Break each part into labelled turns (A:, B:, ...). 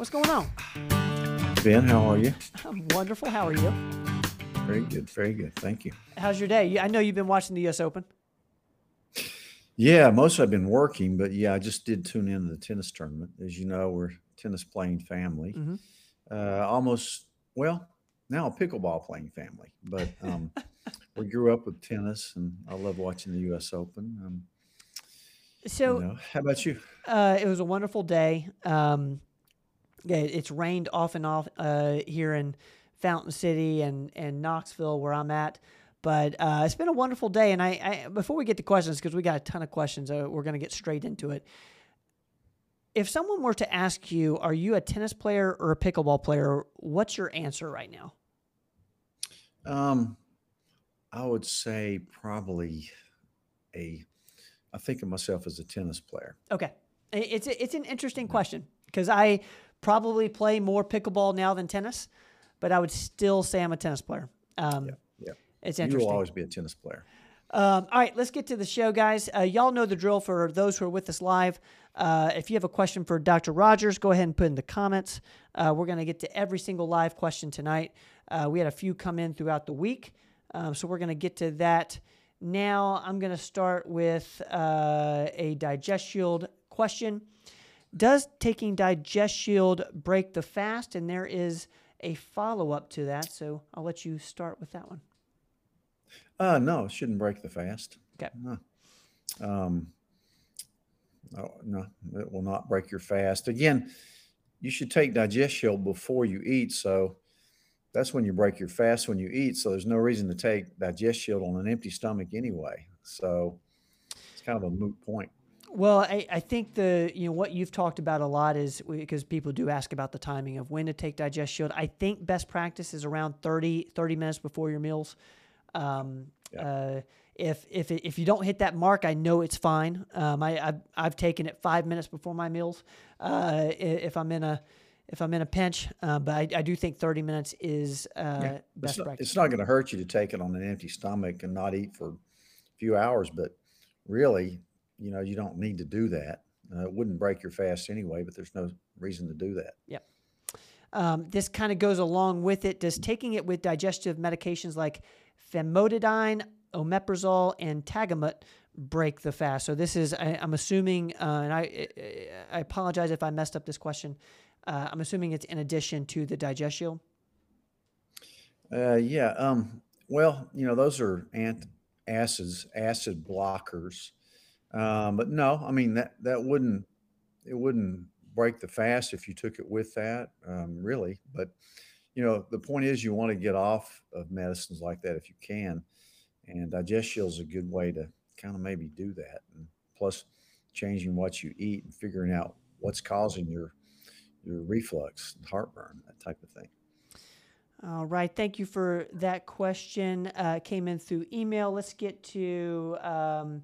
A: What's going on?
B: Ben, how are you?
A: I'm wonderful. How are you?
B: Very good, very good. Thank you.
A: How's your day? I know you've been watching the U.S. Open.
B: Yeah, most I've been working, but yeah, I just did tune in to the tennis tournament. As you know, we're tennis playing family.
A: Mhm.
B: Uh, almost, well, now a pickleball playing family. But um, we grew up with tennis, and I love watching the U.S. Open. Um,
A: So
B: you know, how about you?
A: uh, it was a wonderful day. Um, yeah, it's rained off and off uh, here in Fountain City and, and Knoxville, where I'm at. But uh, it's been a wonderful day. And I, I before we get to questions, because we got a ton of questions, uh, we're going to get straight into it. If someone were to ask you, "Are you a tennis player or a pickleball player?" What's your answer right now?
B: Um, I would say probably a. I think of myself as a tennis player.
A: Okay, it's it's an interesting question because I probably play more pickleball now than tennis, but I would still say I'm a tennis player. Um,
B: Yeah, yeah.
A: It's interesting.
B: You will always be a tennis player.
A: Um, all right, let's get to the show, guys. Uh, y'all know the drill for those who are with us live. Uh, if you have a question for Dr. Rogers, go ahead and put in the comments. Uh, we're going to get to every single live question tonight. Uh, we had a few come in throughout the week, um, so we're going to get to that now. I'm going to start with uh, a Digest Shield question. Does taking Digest Shield break the fast? And there is a follow up to that, so I'll let you start with that one.
B: Uh, no, it shouldn't break the fast.
A: Okay.
B: No. Um, no, no, it will not break your fast. Again, you should take digest shield before you eat. So that's when you break your fast when you eat. So there's no reason to take digest shield on an empty stomach anyway. So it's kind of a moot point.
A: Well, I, I think the you know what you've talked about a lot is because people do ask about the timing of when to take digest shield. I think best practice is around 30, 30 minutes before your meals. Um,
B: Yeah.
A: uh, if if if you don't hit that mark, I know it's fine. Um, I I've, I've taken it five minutes before my meals uh, if I'm in a if I'm in a pinch. Uh, but I, I do think thirty minutes is uh,
B: Yeah. It's
A: best
B: not,
A: practice.
B: it's not going to hurt you to take it on an empty stomach and not eat for a few hours, but really, you know, you don't need to do that. Uh, it wouldn't break your fast anyway, but there's no reason to do that.
A: Um, this kind of goes along with it. Does taking it with digestive medications like famotidine, omeprazole, and Tagamet break the fast? So this is, I, I'm assuming, uh, and I, I apologize if I messed up this question. Uh, I'm assuming it's in addition to the digest shield.
B: Uh, yeah. Um, well, you know, those are ant acids, acid blockers. Um, but no, I mean that that wouldn't it wouldn't break the fast if you took it with that, um, really. But you know, the point is you want to get off of medicines like that if you can, and digest shield is a good way to kind of maybe do that. And plus, changing what you eat and figuring out what's causing your your reflux, heartburn, that type of thing.
A: All right. Thank you for that question. Uh, came in through email. Let's get to um,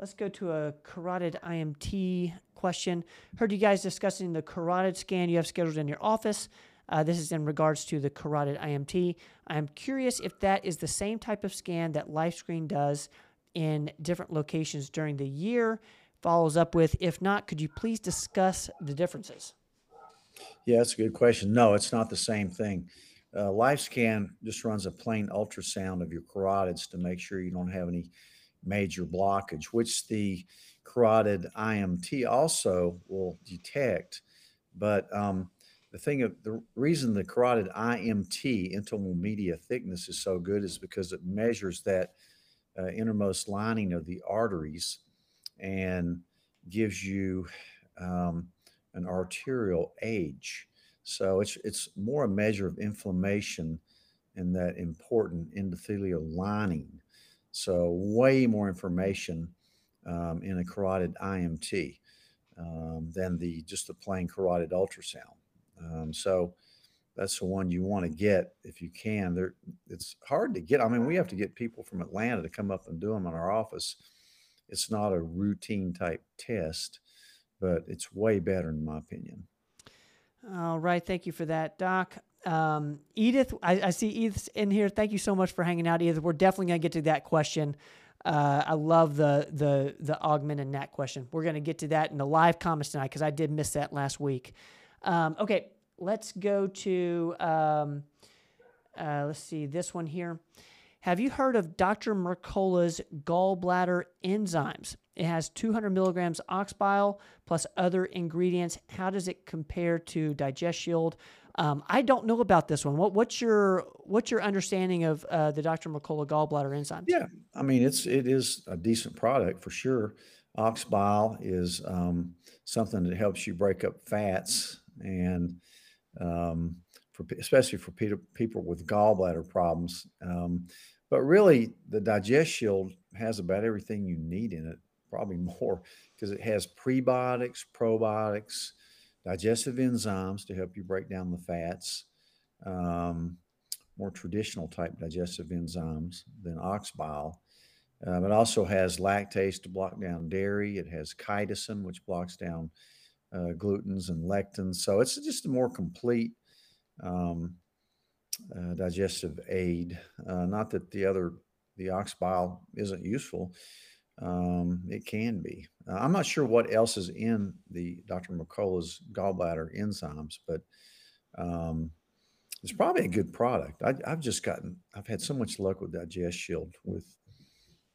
A: let's go to a carotid IMT question. Heard you guys discussing the carotid scan you have scheduled in your office. Uh, this is in regards to the carotid IMT. I'm curious if that is the same type of scan that LifeScreen does in different locations during the year. Follows up with, if not, could you please discuss the differences?
B: Yeah, that's a good question. No, it's not the same thing. Uh, LifeScan just runs a plain ultrasound of your carotids to make sure you don't have any major blockage, which the carotid IMT also will detect. But um, the thing of the reason the carotid IMT, intimal media thickness, is so good is because it measures that uh, innermost lining of the arteries and gives you um, an arterial age. So it's it's more a measure of inflammation in that important endothelial lining. So way more information um, in a carotid IMT um, than the just the plain carotid ultrasound. Um, so that's the one you want to get if you can. There, it's hard to get. I mean, we have to get people from Atlanta to come up and do them in our office. It's not a routine type test, but it's way better in my opinion.
A: All right. Thank you for that, Doc. Um, Edith, I, I see Edith's in here. Thank you so much for hanging out, Edith. We're definitely going to get to that question. Uh, I love the the the augmented NAC question. We're going to get to that in the live comments tonight because I did miss that last week. Um, okay, let's go to um, uh, let's see this one here. Have you heard of Dr. Mercola's gallbladder enzymes? It has 200 milligrams ox bile plus other ingredients. How does it compare to Digest Shield? Um, I don't know about this one. What, what's your what's your understanding of uh, the Dr. Mercola gallbladder enzyme?
B: Yeah, I mean it's it is a decent product for sure. Ox bile is um, something that helps you break up fats, and um, for especially for people with gallbladder problems. Um, but really, the Digest Shield has about everything you need in it, probably more, because it has prebiotics, probiotics, digestive enzymes to help you break down the fats, um, more traditional type digestive enzymes than ox bile. Um, it also has lactase to block down dairy. It has chitosan, which blocks down uh, glutens and lectins. So it's just a more complete um, uh, digestive aid. Uh, not that the other, the ox bile isn't useful. Um, it can be. Uh, I'm not sure what else is in the Dr. McCullough's gallbladder enzymes, but um, it's probably a good product. I, have just gotten, I've had so much luck with Digest Shield with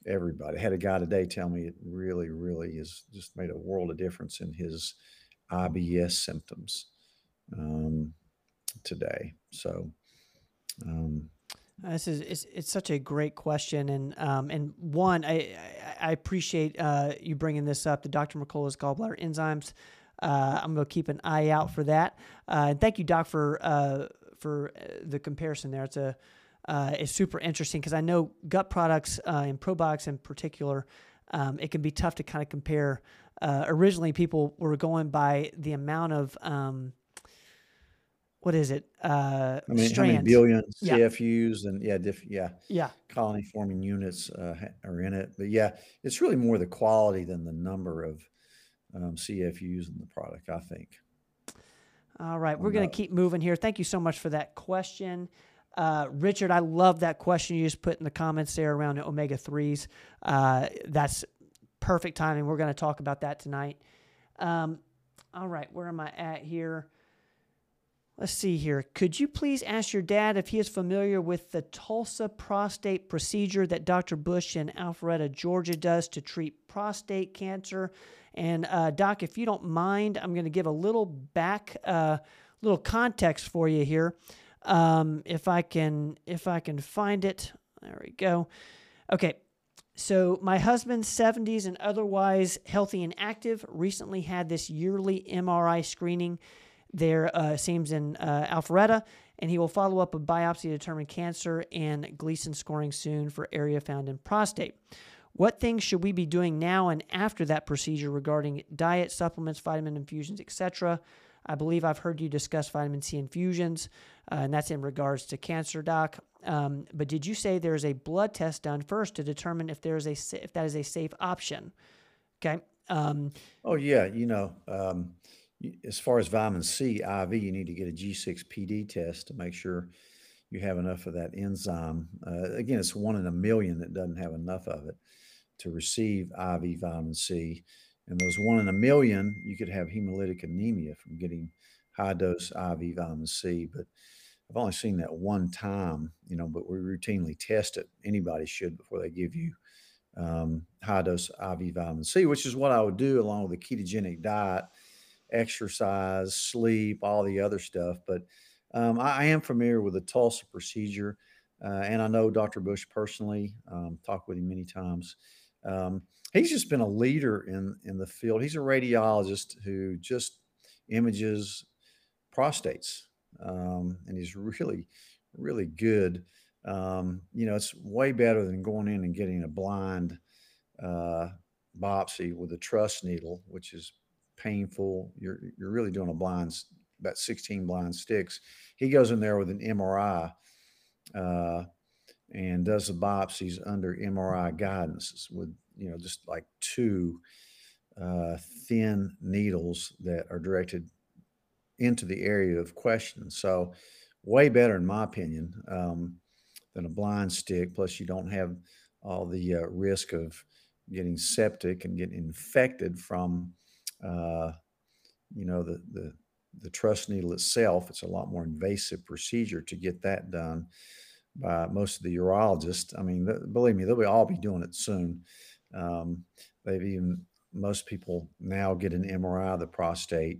B: everybody. I had a guy today tell me it really, really has just made a world of difference in his IBS symptoms um, today. So, um,
A: this is it's, it's such a great question, and um, and one I I appreciate uh, you bringing this up. The Dr. Mercola's gallbladder enzymes. Uh, I'm to keep an eye out for that. Uh, and thank you, Doc, for uh, for uh, the comparison there. It's a it's super interesting because I know gut products and probiotics in particular, um, it can be tough to kind of compare. originally, people were going by the amount of um, what is it? Uh,
B: I mean, how many billion yeah. CFUs and yeah, diff, yeah,
A: yeah,
B: colony forming units uh, are in it. But yeah, it's really more the quality than the number of um, CFUs in the product. I think.
A: All right, we're going to keep moving here. Thank you so much for that question. Uh, Richard, I love that question you just put in the comments there around the omega 3s. Uh, that's perfect timing. We're going to talk about that tonight. Um, all right, where am I at here? Let's see here. Could you please ask your dad if he is familiar with the TULSA prostate procedure that Dr. Bush in Alpharetta, Georgia does to treat prostate cancer? And uh, Doc, if you don't mind, I'm going to give a little back, uh, little context for you here. Um, if I can, if I can find it, there we go. Okay, so my husband's 70s and otherwise healthy and active recently had this yearly MRI screening there uh, seems in uh, Alpharetta, and he will follow up a biopsy to determine cancer and Gleason scoring soon for area found in prostate. What things should we be doing now and after that procedure regarding diet, supplements, vitamin infusions, etc.? I believe I've heard you discuss vitamin C infusions, uh, and that's in regards to cancer, doc. Um, but did you say there is a blood test done first to determine if there is a if that is a safe option? Okay. Um,
B: oh yeah, you know, um, as far as vitamin C IV, you need to get a G6 PD test to make sure you have enough of that enzyme. Uh, again, it's one in a million that doesn't have enough of it to receive IV vitamin C. And those one in a million, you could have hemolytic anemia from getting high dose IV vitamin C. But I've only seen that one time, you know, but we routinely test it. Anybody should before they give you um, high dose IV vitamin C, which is what I would do along with a ketogenic diet exercise, sleep, all the other stuff. But um, I, I, am familiar with the TULSA procedure, uh, and I know Dr. Bush personally. Um, talked with him many times. Um, he's just been a leader in in the field. He's a radiologist who just images prostates, um, and he's really, really good. Um, you know, it's way better than going in and getting a blind uh, biopsy with a TRUS needle, which is painful. You're you're really doing a blind about 16 blind sticks. He goes in there with an MRI uh, and does the biopsies under MRI guidance with you know just like two uh, thin needles that are directed into the area of question. So way better in my opinion um, than a blind stick. Plus you don't have all the uh, risk of getting septic and getting infected from uh, you know, the, the, the TRUS needle itself, it's a lot more invasive procedure to get that done by most of the urologists. I mean, th- believe me, they'll be, all be doing it soon. Um, they've even most people now get an MRI of the prostate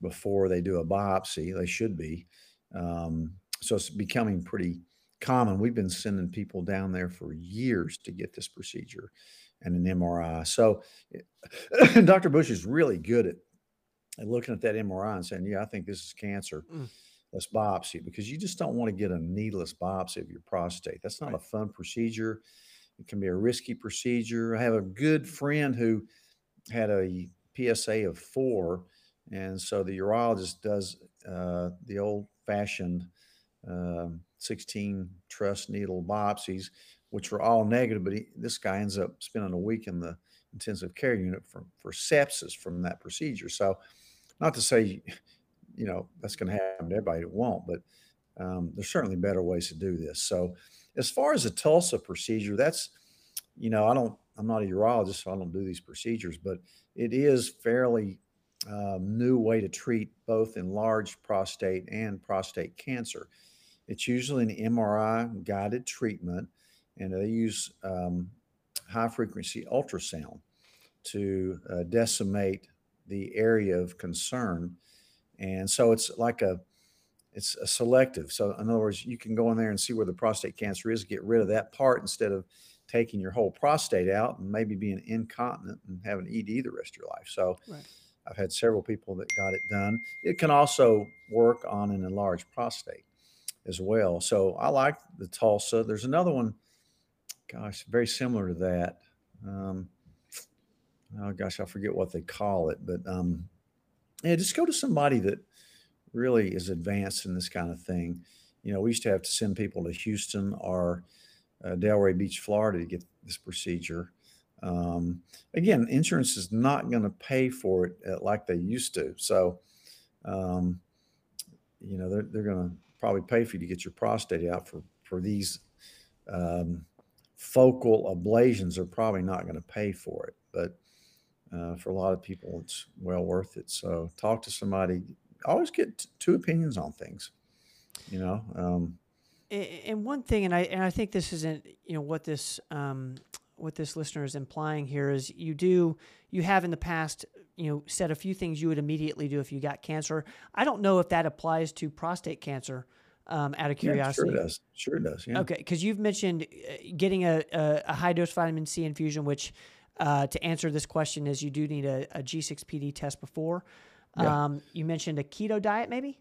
B: before they do a biopsy. They should be. Um, so it's becoming pretty common. We've been sending people down there for years to get this procedure and an MRI. So Dr. Bush is really good at, at, looking at that MRI and saying, yeah, I think this is cancer. Mm. Let's biopsy because you just don't want to get a needless biopsy of your prostate. That's not right. a fun procedure. It can be a risky procedure. I have a good friend who had a PSA of four. And so the urologist does uh, the old fashioned uh, 16 TRUS needle biopsies, which were all negative. But he, this guy ends up spending a week in the intensive care unit for, for sepsis from that procedure. So, not to say, you know, that's going to happen to everybody, it won't, but um, there's certainly better ways to do this. So, as far as the TULSA procedure, that's, you know, I don't, I'm not a urologist, so I don't do these procedures, but it is fairly um, new way to treat both enlarged prostate and prostate cancer. It's usually an MRI guided treatment, and they use um, high frequency ultrasound to uh, decimate the area of concern. And so it's like a it's a selective. So in other words, you can go in there and see where the prostate cancer is, get rid of that part instead of taking your whole prostate out and maybe being incontinent and having ED the rest of your life. So right. I've had several people that got it done. It can also work on an enlarged prostate as well. So I like the TULSA. There's another one, gosh, very similar to that. Um, oh gosh, I forget what they call it, but um, yeah, just go to somebody that really is advanced in this kind of thing. You know, we used to have to send people to Houston or uh, Delray Beach, Florida, to get this procedure. Um, again, insurance is not going to pay for it uh, like they used to. So, um, you know, they're, they're going to probably pay for you to get your prostate out for for these um, focal ablations are probably not going to pay for it but uh, for a lot of people it's well worth it so talk to somebody always get two opinions on things you know um,
A: and one thing and i and i think this isn't you know what this um, what this listener is implying here is you do you have in the past you know said a few things you would immediately do if you got cancer. I don't know if that applies to prostate cancer. Um, out of curiosity,
B: yeah, sure does. Sure does. Yeah.
A: Okay, because you've mentioned uh, getting a, a, a, high dose vitamin C infusion, which uh, to answer this question is you do need a a G6PD test before. Yeah. Um, you mentioned a keto diet, maybe.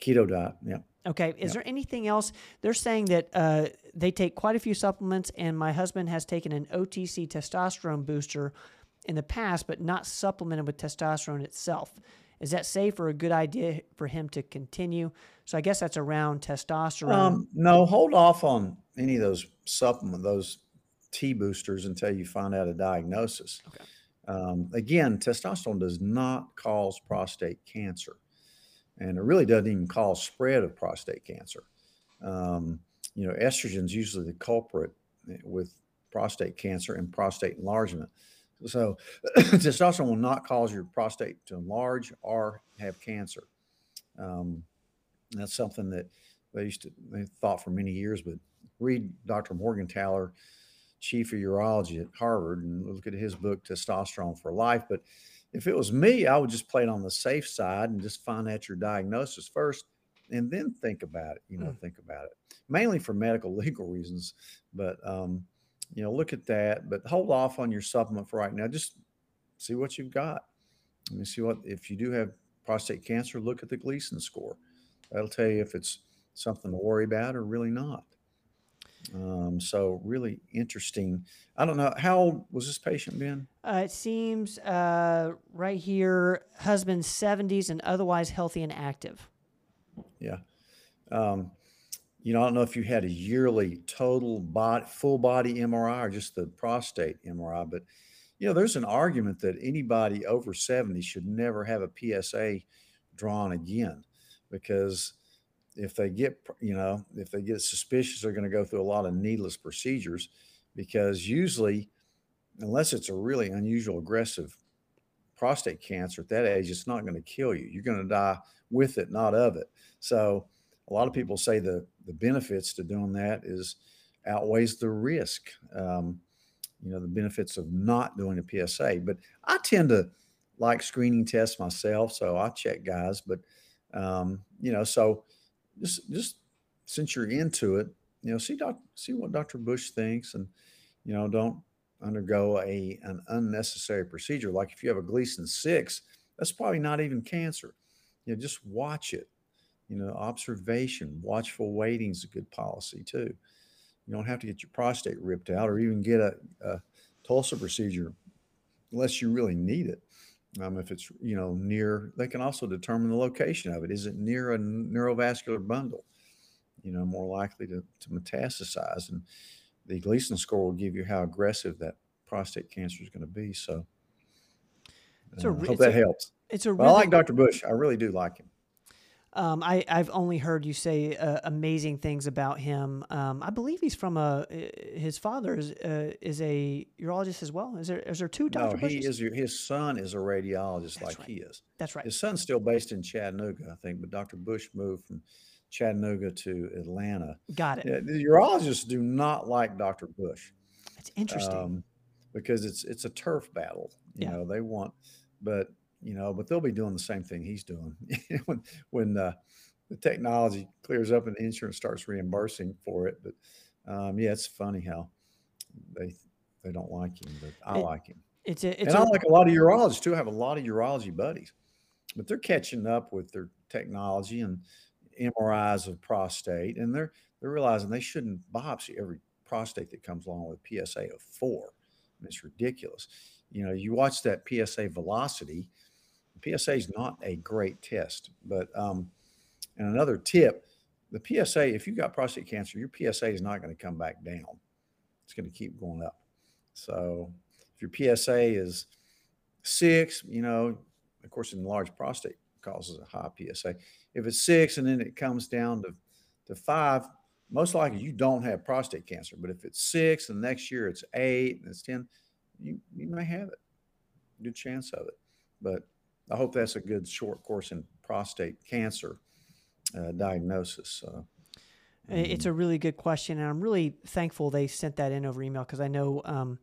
B: Keto diet. Yeah.
A: Okay. Is there anything else? They're saying that uh, they take quite a few supplements, and my husband has taken an OTC testosterone booster in the past, but not supplemented with testosterone itself. Is that safe or a good idea for him to continue? So I guess that's around testosterone. Um,
B: no, hold off on any of those supplement, those T boosters until you find out a diagnosis. Okay. Um, again, testosterone does not cause prostate cancer, and it really doesn't even cause spread of prostate cancer. Um, you know, estrogen is usually the culprit with prostate cancer and prostate enlargement. So testosterone will not cause your prostate to enlarge or have cancer. Um, that's something that they used to they thought for many years, but read Dr. Morgentaler, chief of urology at Harvard, and look at his book Testosterone for Life. But if it was me, I would just play it on the safe side and just find out your diagnosis first and then think about it. You know, mm. think about it mainly for medical legal reasons. But um, you know, look at that, but hold off on your supplement for right now. Just see what you've got. Let me see what, if you do have prostate cancer, look at the Gleason score. That'll tell you if it's something to worry about or really not. Um, so really interesting. I don't know how old was this patient been?
A: Uh, it seems uh, right here, husband 70s and otherwise healthy and active.
B: Yeah. Um, you know, I don't know if you had a yearly total body, full body MRI or just the prostate MRI, but you know, there's an argument that anybody over 70 should never have a PSA drawn again because if they get, you know, if they get suspicious, they're going to go through a lot of needless procedures because usually, unless it's a really unusual aggressive prostate cancer at that age, it's not going to kill you. You're going to die with it, not of it. So a lot of people say the the benefits to doing that is outweighs the risk. Um, you know, the benefits of not doing a PSA. But I tend to like screening tests myself, so I check guys. But um, you know, so just just since you're into it, you know, see doc, see what Dr. Bush thinks, and you know, don't undergo a an unnecessary procedure. Like if you have a Gleason six, that's probably not even cancer. You know, just watch it. You know, observation, watchful waiting is a good policy too. You don't have to get your prostate ripped out or even get a, a TULSA procedure unless you really need it. Um, if it's you know near, they can also determine the location of it. Is it near a neurovascular bundle? You know, more likely to, to metastasize, and the Gleason score will give you how aggressive that prostate cancer is going to be. So, uh, I hope that
A: a,
B: helps.
A: It's a.
B: Really, I like Dr. Bush. I really do like him.
A: Um, I, I've only heard you say uh, amazing things about him. Um, I believe he's from a. His father is uh, is a urologist as well. Is there is there two Dr.
B: No, he Bushes? is. His son is a radiologist,
A: That's
B: like
A: right.
B: he is.
A: That's right.
B: His son's still based in Chattanooga, I think, but Dr. Bush moved from Chattanooga to Atlanta.
A: Got it.
B: Yeah, the urologists do not like Dr. Bush.
A: It's interesting
B: um, because it's it's a turf battle. You
A: Yeah.
B: know, they want, but you know, but they'll be doing the same thing he's doing when when uh, the technology clears up and the insurance starts reimbursing for it. But um, yeah, it's funny how they they don't like him, but I
A: It-
B: like him,
A: it's a it's
B: and I
A: a,
B: like a lot of urologists too. I have a lot of urology buddies, but they're catching up with their technology and MRIs of prostate, and they're they're realizing they shouldn't biopsy every prostate that comes along with PSA of four. I mean, it's ridiculous. You know, you watch that PSA velocity. PSA is not a great test, but um, and another tip: the PSA, if you've got prostate cancer, your PSA is not going to come back down. It's going to keep going up. So if your PSA is six, you know, of course, enlarged prostate causes a high PSA. If it's six and then it comes down to, to five, most likely you don't have prostate cancer. But if it's six and next year it's eight and it's 10, you, you may have it. Good chance of it. But I hope that's a good short course in prostate cancer uh, diagnosis. Uh,
A: It's a really good question, and I'm really thankful they sent that in over email because I know, um,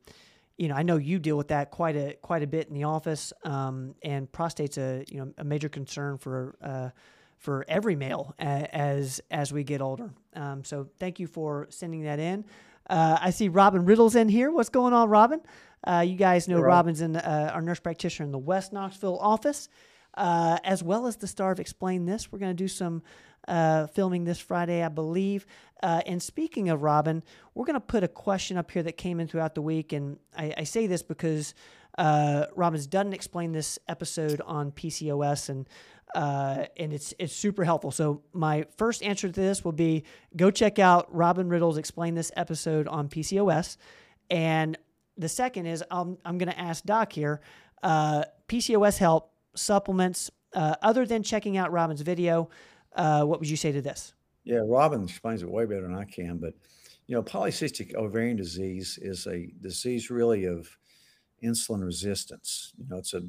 A: you know, I know you deal with that quite a quite a bit in the office, um, and prostate's a you know a major concern for uh, for every male as as we get older. Um, so thank you for sending that in. Uh, I see Robin Riddle's in here. What's going on, Robin? Uh, you guys know
B: Hey, Rob.
A: Robin's in uh, our nurse practitioner in the West Knoxville office, uh, as well as the star of Explain This. We're going to do some uh, filming this Friday, I believe. Uh, and speaking of Robin, we're going to put a question up here that came in throughout the week. And I, I say this because uh, Robin's done explain this episode on PCOS, and uh, and it's it's super helpful. So my first answer to this will be go check out Robin Riddle's explain this episode on PCOS, and the second is I'm I'm going to ask Doc here, uh, PCOS help supplements uh, other than checking out Robin's video. Uh, what would you say to this?
B: Yeah, Robin explains it way better than I can. But you know, polycystic ovarian disease is a disease really of insulin resistance. You know, it's a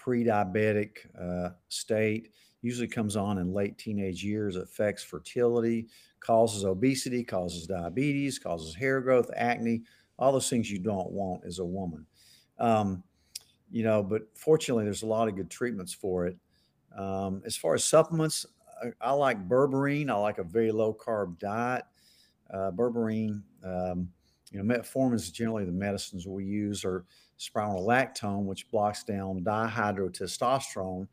B: pre-diabetic uh, state. Usually comes on in late teenage years. Affects fertility, causes obesity, causes diabetes, causes hair growth, acne, all those things you don't want as a woman. Um, you know, but fortunately, there's a lot of good treatments for it. Um, as far as supplements, I, I like berberine. I like a very low carb diet. Uh, berberine, um, you know, metformin is generally the medicines we use, or spironolactone, which blocks down dihydrotestosterone,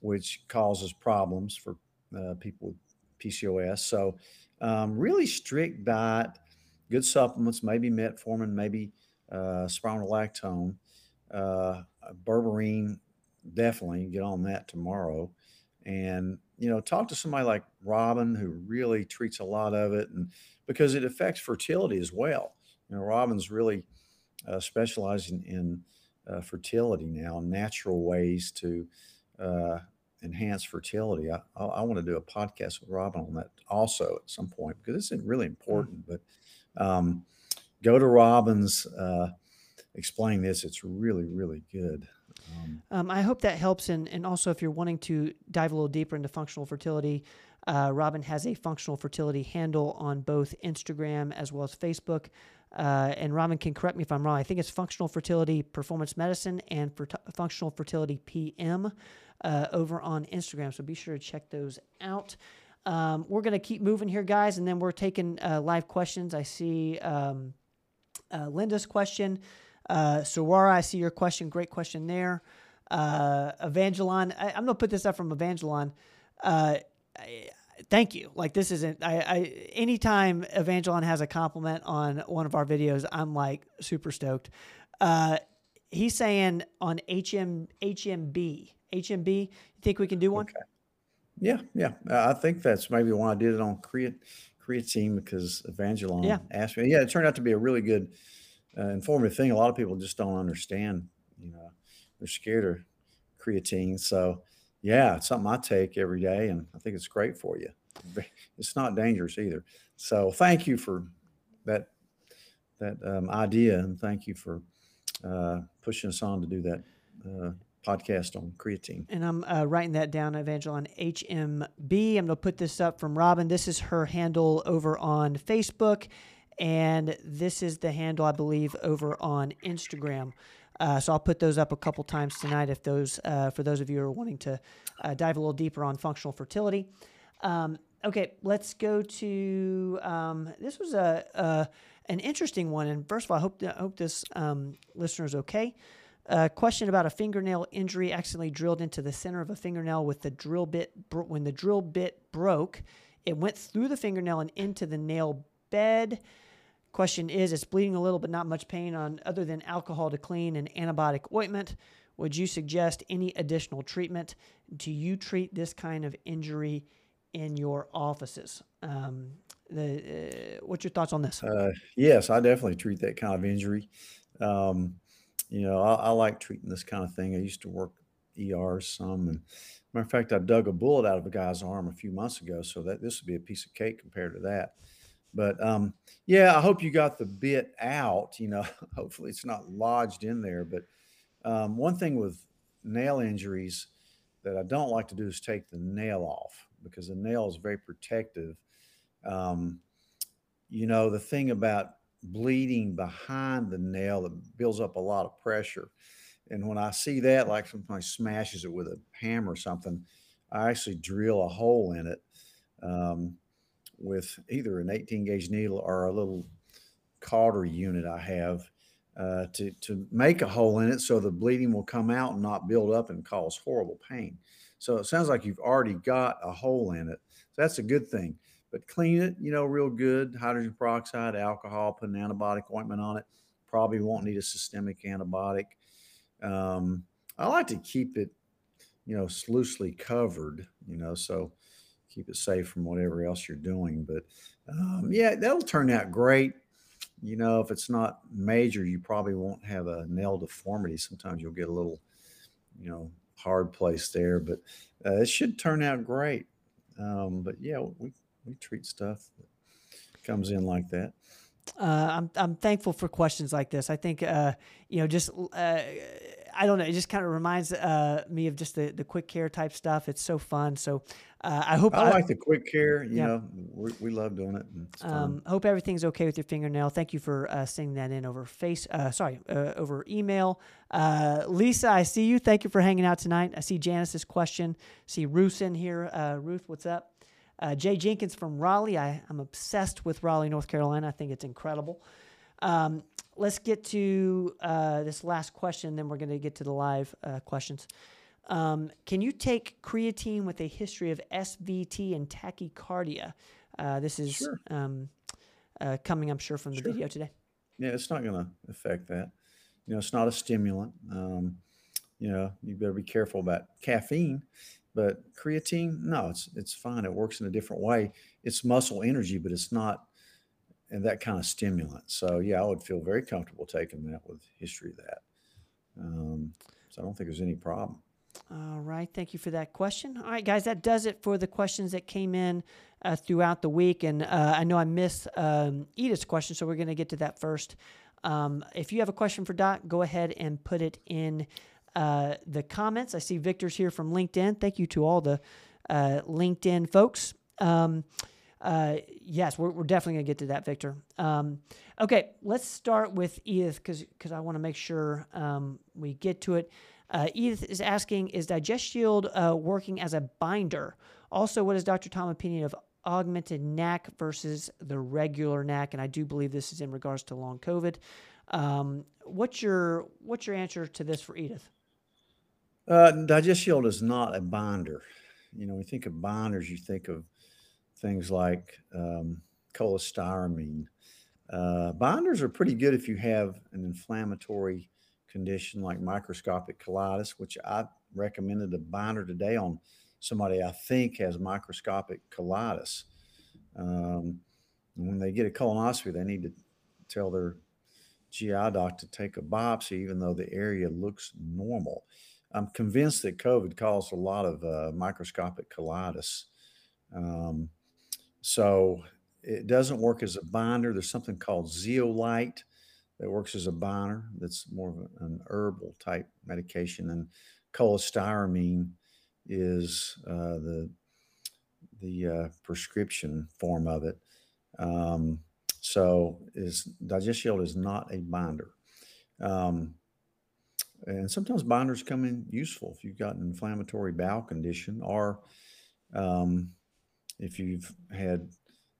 B: which causes problems for uh, people with PCOS. So, um, really strict diet, good supplements, maybe metformin, maybe uh, spironolactone, uh, berberine. Definitely get on that tomorrow and you know talk to somebody like robin who really treats a lot of it and because it affects fertility as well you know robin's really uh, specializing in uh, fertility now natural ways to uh, enhance fertility i, I, I want to do a podcast with robin on that also at some point because it's really important but um, go to robin's uh, explain this it's really really good
A: Um, I hope that helps. And, and also, if you're wanting to dive a little deeper into functional fertility, uh, Robin has a functional fertility handle on both Instagram as well as Facebook. Uh, and Robin can correct me if I'm wrong. I think it's Functional Fertility Performance Medicine and for Functional Fertility PM uh, over on Instagram. So be sure to check those out. Um, we're going to keep moving here, guys, and then we're taking uh, live questions. I see um, uh, Linda's question. Uh, Sawara, I see your question. Great question there. Uh, Evangelon, I, am going to put this up from Evangelon. Uh, thank you. Like this isn't I, I anytime Evangelon has a compliment on one of our videos, I'm like super stoked. Uh, he's saying on HM HMB HMB. You think we can do one? Okay.
B: Yeah, yeah. Uh, I think that's maybe why I did it on create creatine because Evangelon yeah. asked me. Yeah, it turned out to be a really good, uh, informative thing. A lot of people just don't understand. You know, they're scared of creatine. So yeah, it's something I take every day, and I think it's great for you. It's not dangerous either. So thank you for that that um, idea, and thank you for uh, pushing us on to do that uh, podcast on creatine.
A: And I'm uh, writing that down, Evangelon HMB. I'm going to put this up from Robin. This is her handle over on Facebook, and this is the handle I believe over on Instagram. Uh, so I'll put those up a couple times tonight if those uh, for those of you who are wanting to uh, dive a little deeper on functional fertility. Um, okay, let's go to um, this was a, a, an interesting one. And first of all, I hope I hope this um, listener is okay. A question about a fingernail injury accidentally drilled into the center of a fingernail with the drill bit. When the drill bit broke, it went through the fingernail and into the nail bed. Question is, it's bleeding a little, but not much pain on other than alcohol to clean and antibiotic ointment. Would you suggest any additional treatment? Do you treat this kind of injury in your offices? Um, the, uh, what's your thoughts on this?
B: Uh, yes, I definitely treat that kind of injury. Um, you know, I, I, like treating this kind of thing. I used to work ER some, and matter of fact, I dug a bullet out of a guy's arm a few months ago, so that this would be a piece of cake compared to that. But um, yeah, I hope you got the bit out. You know, hopefully it's not lodged in there. But um, one thing with nail injuries that I don't like to do is take the nail off because the nail is very protective. Um, you know, the thing about bleeding behind the nail that builds up a lot of pressure. And when I see that, like somebody smashes it with a hammer or something, I actually drill a hole in it. Um, with either an 18 gauge needle or a little cautery unit I have uh, to, to make a hole in it so the bleeding will come out and not build up and cause horrible pain. So it sounds like you've already got a hole in it. So that's a good thing. But clean it, you know, real good. Hydrogen peroxide, alcohol, put an antibiotic ointment on it. Probably won't need a systemic antibiotic. Um, I like to keep it, you know, loosely covered, you know, so keep it safe from whatever else you're doing. But um, yeah, that'll turn out great. You know, if it's not major, you probably won't have a nail deformity. Sometimes you'll get a little, you know, hard place there, but uh, it should turn out great. Um, but yeah, we, we treat stuff that comes in like that.
A: Uh, I'm I'm thankful for questions like this. I think uh, you know just uh, I don't know. It just kind of reminds uh, me of just the, the quick care type stuff. It's so fun. So uh, I hope
B: I like the quick care. You yeah. know, we, we love doing it.
A: Um, hope everything's okay with your fingernail. Thank you for uh, sending that in over face. Uh, sorry, uh, over email. Uh, Lisa, I see you. Thank you for hanging out tonight. I see Janice's question. See Ruth in here. Ruth, what's up? Jay Jenkins from Raleigh. I, I'm obsessed with Raleigh, North Carolina. I think it's incredible. Um, let's get to uh, this last question, then we're going to get to the live uh, questions. Um, can you take creatine with a history of SVT and tachycardia? Uh, this is sure. um, uh, coming, I'm sure, from the sure. video today.
B: Yeah, it's not going to affect that. You know, it's not a stimulant. Um, you know, you better be careful about caffeine. But creatine, no, it's it's fine. It works in a different way. It's muscle energy, but it's not and that kind of stimulant. So yeah, I would feel very comfortable taking that with history of that. Um, so I don't think there's any problem.
A: All right. Thank you for that question. All right, guys, that does it for the questions that came in uh, throughout the week. And uh, I know I missed um, Edith's question, so we're going to get to that first. Um, if you have a question for Doc, go ahead and put it in uh, the comments. I see Victor's here from LinkedIn. Thank you to all the uh, LinkedIn folks. Um, uh, yes, we're, we're definitely going to get to that, Victor. Um, okay, let's start with Edith because I want to make sure um, we get to it. Uh, Edith is asking, is Digest Shield uh, working as a binder? Also, what is Dr. Tom's opinion of augmented NAC versus the regular NAC? And I do believe this is in regards to long COVID. Um, what's your what's your answer to this for Edith?
B: Uh, Digest Shield is not a binder. You know, you think of binders, you think of things like um, cholestyramine. Uh, binders are pretty good if you have an inflammatory condition like microscopic colitis, which I recommended a binder today on somebody I think has microscopic colitis. Um, when they get a colonoscopy, they need to tell their GI doc to take a biopsy, even though the area looks normal. I'm convinced that COVID caused a lot of uh, microscopic colitis. Um, so it doesn't work as a binder. There's something called zeolite that works as a binder. That's more of an herbal type medication, and cholestyramine is uh, the the uh, prescription form of it. Um, so is Digest Shield is not a binder. Um, and sometimes binders come in useful if you've got an inflammatory bowel condition or um, if you've had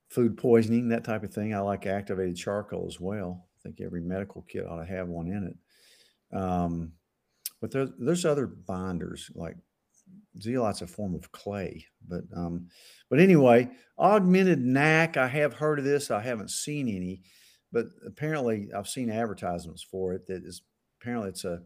B: food poisoning, that type of thing. I like activated charcoal as well. Think every medical kit ought to have one in it. Um, but there, there's other binders like zeolite's a form of clay. But um, but anyway, augmented NAC. I have heard of this. I haven't seen any, but apparently I've seen advertisements for it. That is apparently it's a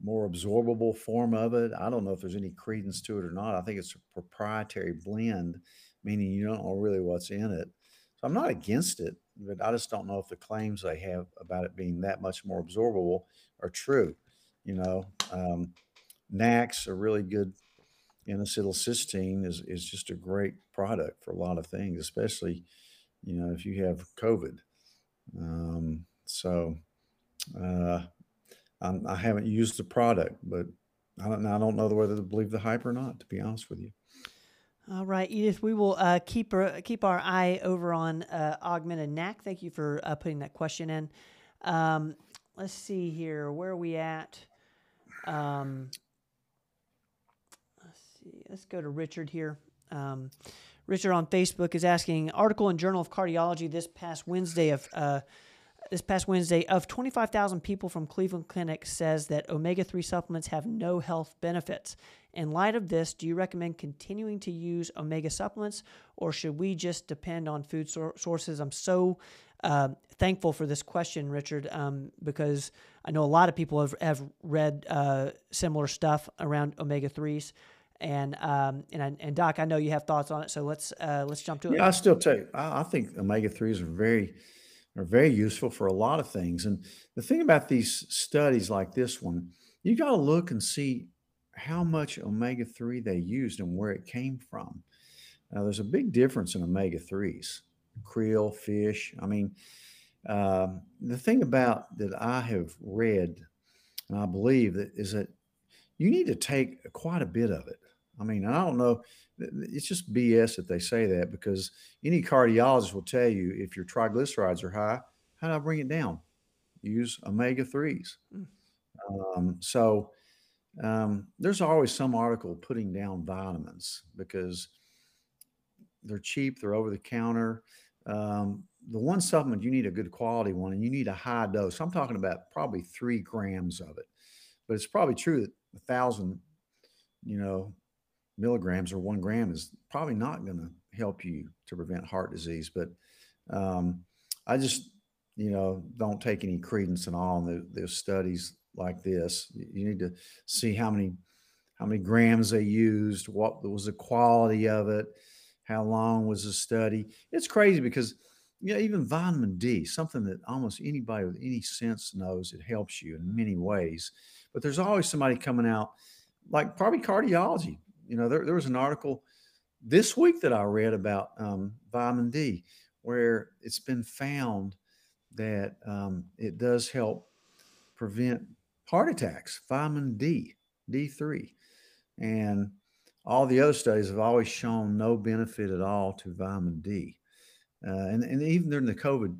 B: more absorbable form of it. I don't know if there's any credence to it or not. I think it's a proprietary blend, meaning you don't know really what's in it. So I'm not against it, but I just don't know if the claims they have about it being that much more absorbable are true. You know, um, NACs are really good. N-acetylcysteine is, is just a great product for a lot of things, especially, you know, if you have COVID. Um, so, uh, I'm, I have not used the product, but I don't, I don't know whether to believe the hype or not, to be honest with you.
A: All right, Edith, we will uh, keep our, keep our eye over on uh, augmented NAC. Thank you for uh, putting that question in. Um, let's see here. Where are we at? Um, let's see. Let's go to Richard here. Um, Richard on Facebook is asking article in Journal of Cardiology this past Wednesday of uh, this past Wednesday of 25,000 people from Cleveland Clinic says that omega 3 supplements have no health benefits. In light of this, do you recommend continuing to use omega supplements or should we just depend on food sor- sources? I'm so uh, thankful for this question, Richard, um, because I know a lot of people have, have read uh, similar stuff around omega 3s. And um, and and Doc, I know you have thoughts on it, so let's uh, let's jump to it.
B: Yeah, I still take. I, I think omega threes are very are very useful for a lot of things. And the thing about these studies like this one, you got to look and see how much omega 3 they used and where it came from. Now, there's a big difference in omega 3s, krill, fish. I mean, um, the thing about that I have read and I believe that is that you need to take quite a bit of it. I mean, I don't know it's just BS that they say that because any cardiologist will tell you if your triglycerides are high, how do I bring it down? Use omega 3s. Mm. Um, so um, there's always some article putting down vitamins because they're cheap, they're over the counter. Um, the one supplement you need a good quality one and you need a high dose. I'm talking about probably three grams of it, but it's probably true that a thousand, you know, milligrams or one gram is probably not going to help you to prevent heart disease. But um, I just, you know, don't take any credence at all in the, those studies like this. You need to see how many how many grams they used, what was the quality of it, how long was the study. It's crazy because you know, even vitamin D, something that almost anybody with any sense knows it helps you in many ways. But there's always somebody coming out, like probably cardiology, you know, there, there was an article this week that I read about um, vitamin D, where it's been found that um, it does help prevent heart attacks, vitamin D, D3. And all the other studies have always shown no benefit at all to vitamin D. Uh, and, and even during the COVID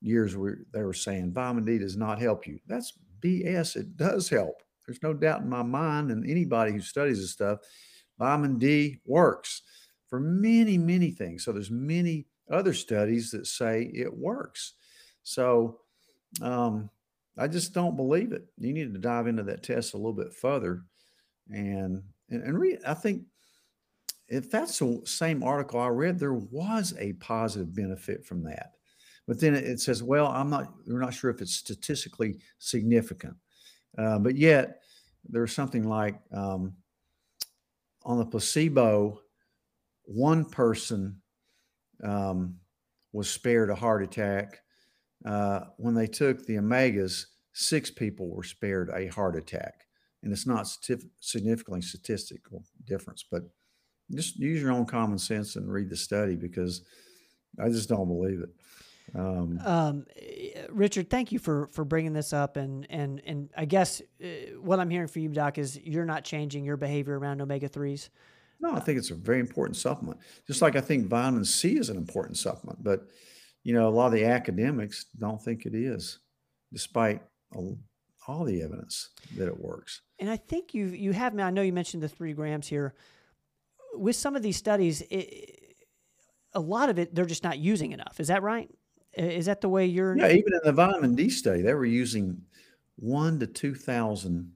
B: years, where they were saying vitamin D does not help you. That's BS. It does help. There's no doubt in my mind, and anybody who studies this stuff, vitamin D works for many, many things. So there's many other studies that say it works. So um, I just don't believe it. You need to dive into that test a little bit further, and and, and read. I think if that's the same article I read, there was a positive benefit from that. But then it says, well, I'm not, we're not sure if it's statistically significant. Uh, but yet there's something like um, on the placebo, one person um, was spared a heart attack. Uh, when they took the omegas, six people were spared a heart attack. And it's not significantly statistical difference, but just use your own common sense and read the study because I just don't believe it.
A: Um, um, Richard, thank you for for bringing this up, and and and I guess uh, what I'm hearing from you, Doc, is you're not changing your behavior around omega threes.
B: No, I think it's a very important supplement. Just like I think vitamin C is an important supplement, but you know, a lot of the academics don't think it is, despite all the evidence that it works.
A: And I think you you have. me. I know you mentioned the three grams here. With some of these studies, it, a lot of it they're just not using enough. Is that right? Is that the way you're?
B: Yeah, even in the vitamin D study, they were using one to two thousand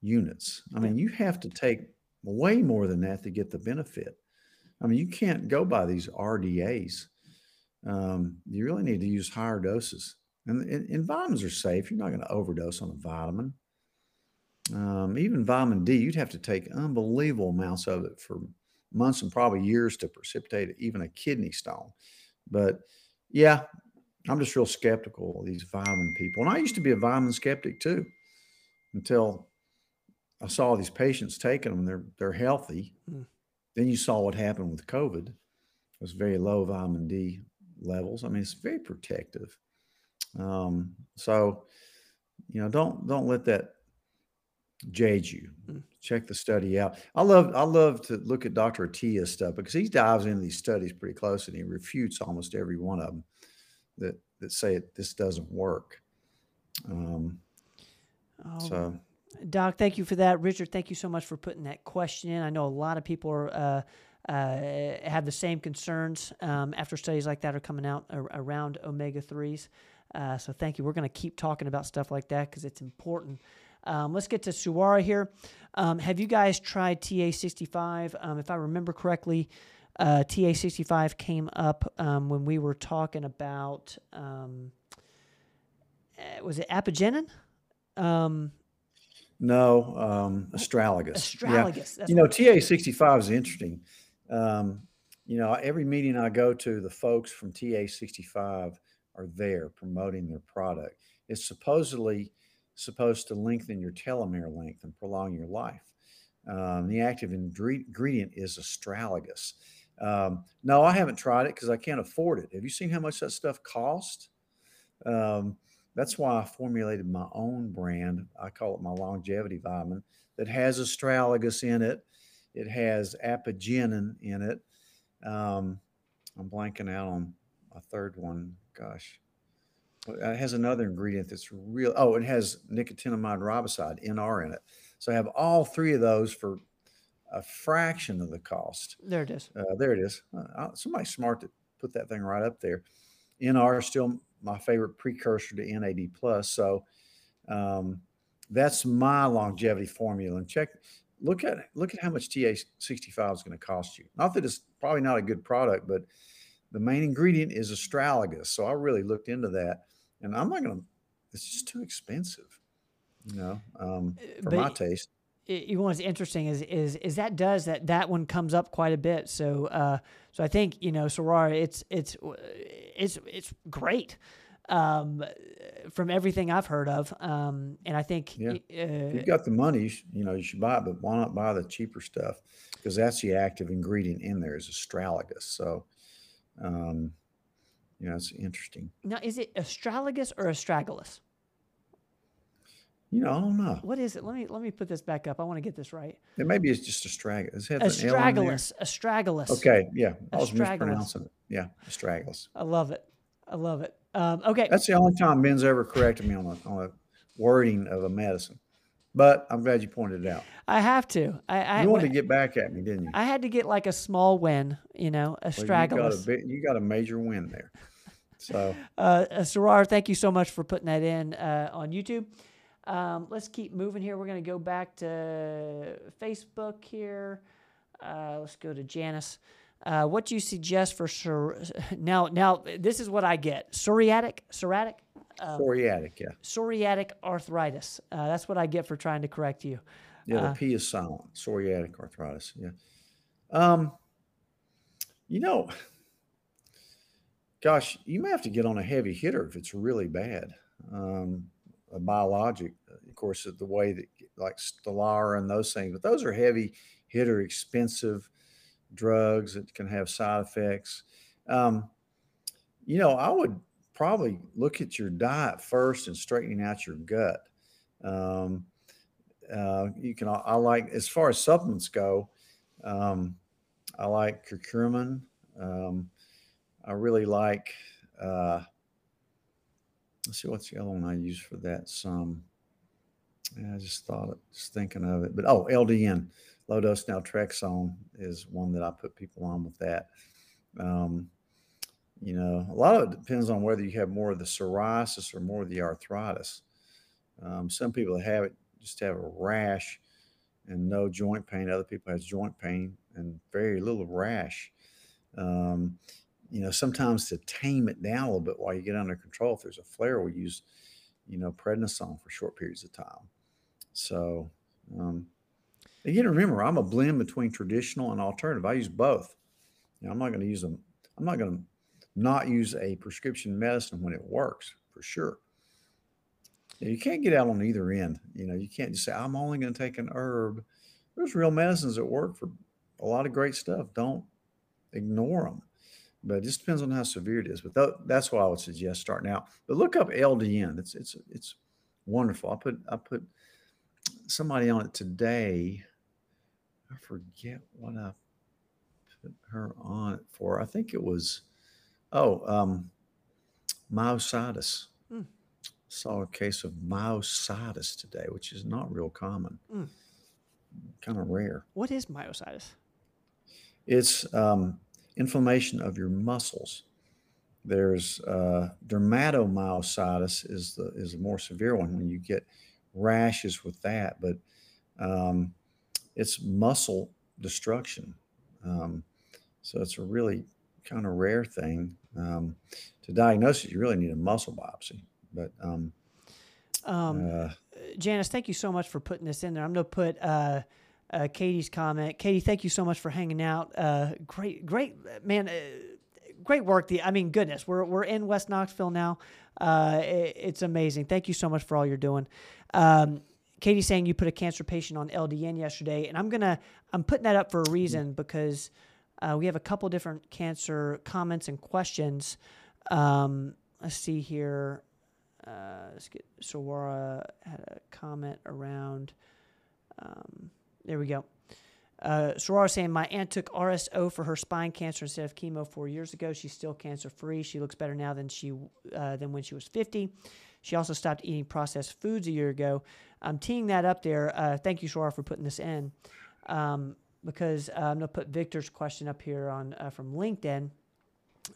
B: units. I mean, you have to take way more than that to get the benefit. I mean, you can't go by these RDAs. Um, you really need to use higher doses. And, and, and vitamins are safe. You're not going to overdose on a vitamin. Um, even vitamin D, you'd have to take unbelievable amounts of it for months and probably years to precipitate even a kidney stone. But yeah, I'm just real skeptical of these vitamin people. And I used to be a vitamin skeptic too until I saw these patients taking them they're they're healthy. Mm. Then you saw what happened with COVID. It was very low vitamin D levels. I mean, it's very protective. Um, so, you know, don't don't let that jade you. Mm. Check the study out. I love I love to look at Dr. Attia's stuff because he dives into these studies pretty close and he refutes almost every one of them that that say it, this doesn't work. Um,
A: oh, so, Doc, thank you for that. Richard, thank you so much for putting that question in. I know a lot of people are. Uh, uh, have the same concerns um, after studies like that are coming out ar- around omega 3s. Uh, so, thank you. We're going to keep talking about stuff like that because it's important. Um, let's get to Suara here. Um, have you guys tried TA65? Um, if I remember correctly, uh, TA65 came up um, when we were talking about, um, uh, was it apigenin? Um,
B: no, um, astragalus.
A: Astragalus.
B: Yeah. You know, TA65 is interesting. Um, you know, every meeting I go to, the folks from TA65 are there promoting their product. It's supposedly supposed to lengthen your telomere length and prolong your life. Um, the active ingredient is astragalus. Um, no, I haven't tried it because I can't afford it. Have you seen how much that stuff costs? Um, that's why I formulated my own brand. I call it my longevity vitamin that has astragalus in it. It has apigenin in it. Um, I'm blanking out on a third one. Gosh, it has another ingredient that's real. Oh, it has nicotinamide riboside (NR) in it. So I have all three of those for a fraction of the cost.
A: There it is.
B: Uh, there it is. Uh, somebody smart to put that thing right up there. NR is still my favorite precursor to NAD plus. So um, that's my longevity formula. And check, look at look at how much TA65 is going to cost you. Not that it's probably not a good product, but the main ingredient is astragalus. So I really looked into that, and I'm not going to. It's just too expensive, you know, um, uh, for but, my taste
A: you know what's interesting is is is that does that that one comes up quite a bit. So uh, so I think you know Sorara, it's it's it's it's great um, from everything I've heard of, um, and I think
B: yeah. Uh, you've got the money, you, you, know you should buy it, but why not buy the cheaper stuff? Because that's the active ingredient in there is astragalus. So. Um, you know, it's interesting.
A: Now, is it astragalus or astragalus?
B: You know, I don't know.
A: What is it? Let me let me put this back up. I want to get this right.
B: It maybe it's just astragalus. It has an L in there.
A: Astragalus. Astragalus.
B: Okay, yeah, I was
A: Astragalus.
B: mispronouncing it. Yeah, astragalus.
A: I love it. I love it. Um, okay.
B: That's the only time Ben's ever corrected me on a, on a wording of a medicine. But I'm glad you pointed it out.
A: I have to. I I,
B: You wanted to get back at me, didn't you?
A: I had to get like a small win. You know,
B: Well, you got a bit, you got a major win there. So
A: Uh, uh, Sarar, thank you so much for putting that in uh, on YouTube. Um, let's keep moving here. We're going to go back to Facebook here. Uh, let's go to Janice. Uh, what do you suggest for psor- now? Now this is what I get: psoriatic, psoriatic, uh,
B: psoriatic, yeah.
A: psoriatic arthritis. Uh, that's what I get for trying to correct you.
B: Yeah, the
A: Uh,
B: P is silent. Psoriatic arthritis. Yeah. Um, you know, gosh, you may have to get on a heavy hitter if it's really bad. Um, a biologic, of course, the way that like Stelara and those things, but those are heavy hitter, expensive drugs that can have side effects. Um, you know, I would probably look at your diet first and straightening out your gut. Um, uh, you can, I like, as far as supplements go, um, I like curcumin. Um, I really like, uh, let's see, what's the other one I use for that? Some, yeah, I just thought it, just thinking of it, but oh, LDN, low dose naltrexone is one that I put people on with that. Um, you know, a lot of it depends on whether you have more of the psoriasis or more of the arthritis. Um, some people that have it just have a rash and no joint pain. Other people has joint pain and very little rash. Um, you know, sometimes to tame it down a little bit while you get under control, if there's a flare, we use, you know, prednisone for short periods of time. So, um, got remember, I'm a blend between traditional and alternative. I use both. You know, I'm not going to use them. I'm not going to not use a prescription medicine when it works for sure. You can't get out on either end. You know, you can't just say, I'm only going to take an herb. There's real medicines that work for a lot of great stuff. Don't ignore them. But it just depends on how severe it is. But that's why I would suggest starting out. But look up LDN. It's it's it's wonderful. I put I put somebody on it today. I forget what I put her on it for. I think it was oh um myositis.
A: Hmm.
B: Saw a case of myositis today, which is not real common.
A: Hmm.
B: Kind of rare.
A: What is myositis?
B: It's um, inflammation of your muscles. There's uh, dermatomyositis is the is a more severe one when you get rashes with that, but um, it's muscle destruction. Um, so it's a really kind of rare thing. Um, to diagnose it, you really need a muscle biopsy. But um,
A: Um,
B: uh,
A: Janice, thank you so much for putting this in there. I'm going to put uh, uh, Katie's comment. Katie, thank you so much for hanging out. Uh, great, great, man. Uh, great work. The I mean, goodness, we're we're in West Knoxville now. Uh, it, it's amazing. Thank you so much for all you're doing. Um, Katie's saying you put a cancer patient on LDN yesterday, and I'm gonna I'm putting that up for a reason because uh, we have a couple different cancer comments and questions. Um, let's see here. Uh, let's get Sawara had a comment around. Um, there we go. Uh, Sorara saying my aunt took RSO for her spine cancer instead of chemo four years ago. She's still cancer free. She looks better now than she uh, than when she was 50. She also stopped eating processed foods a year ago. I'm teeing that up there. Uh, thank you, Sorara, for putting this in um, because uh, I'm gonna put Victor's question up here on uh, from LinkedIn.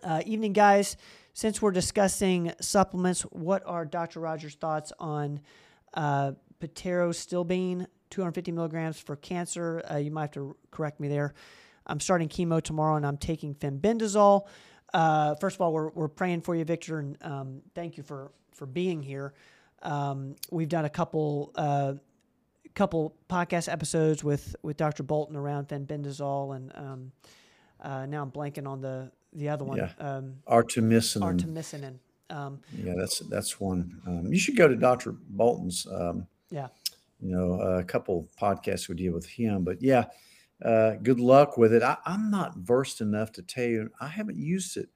A: Uh, evening, guys. Since we're discussing supplements, what are Dr. Rogers' thoughts on uh, Pterostilbene, 250 milligrams for cancer? Uh, you might have to correct me there. I'm starting chemo tomorrow, and I'm taking fenbendazole. Uh, first of all, we're, we're praying for you, Victor, and um, thank you for for being here. Um, we've done a couple uh, couple podcast episodes with with Dr. Bolton around fenbendazole, and um, uh, now I'm blanking on the the other one.
B: Yeah.
A: Um,
B: artemisinin.
A: artemisinin. Um,
B: Yeah, that's that's one. Um, you should go to Dr. Bolton's. Um,
A: Yeah.
B: You know, a couple podcasts we did with him, but yeah, uh, good luck with it. I, I'm not versed enough to tell you. I haven't used it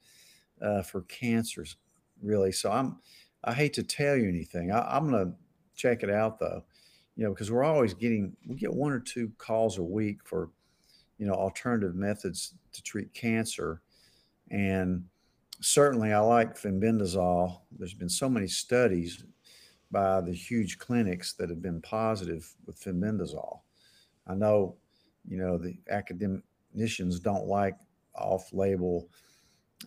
B: uh, for cancers really, so I'm. I hate to tell you anything. I, I'm gonna check it out though, you know, because we're always getting we get one or two calls a week for, you know, alternative methods to treat cancer, and certainly I like fenbendazole. There's been so many studies by the huge clinics that have been positive with fenbendazole. I know, you know, the academicians don't like off-label,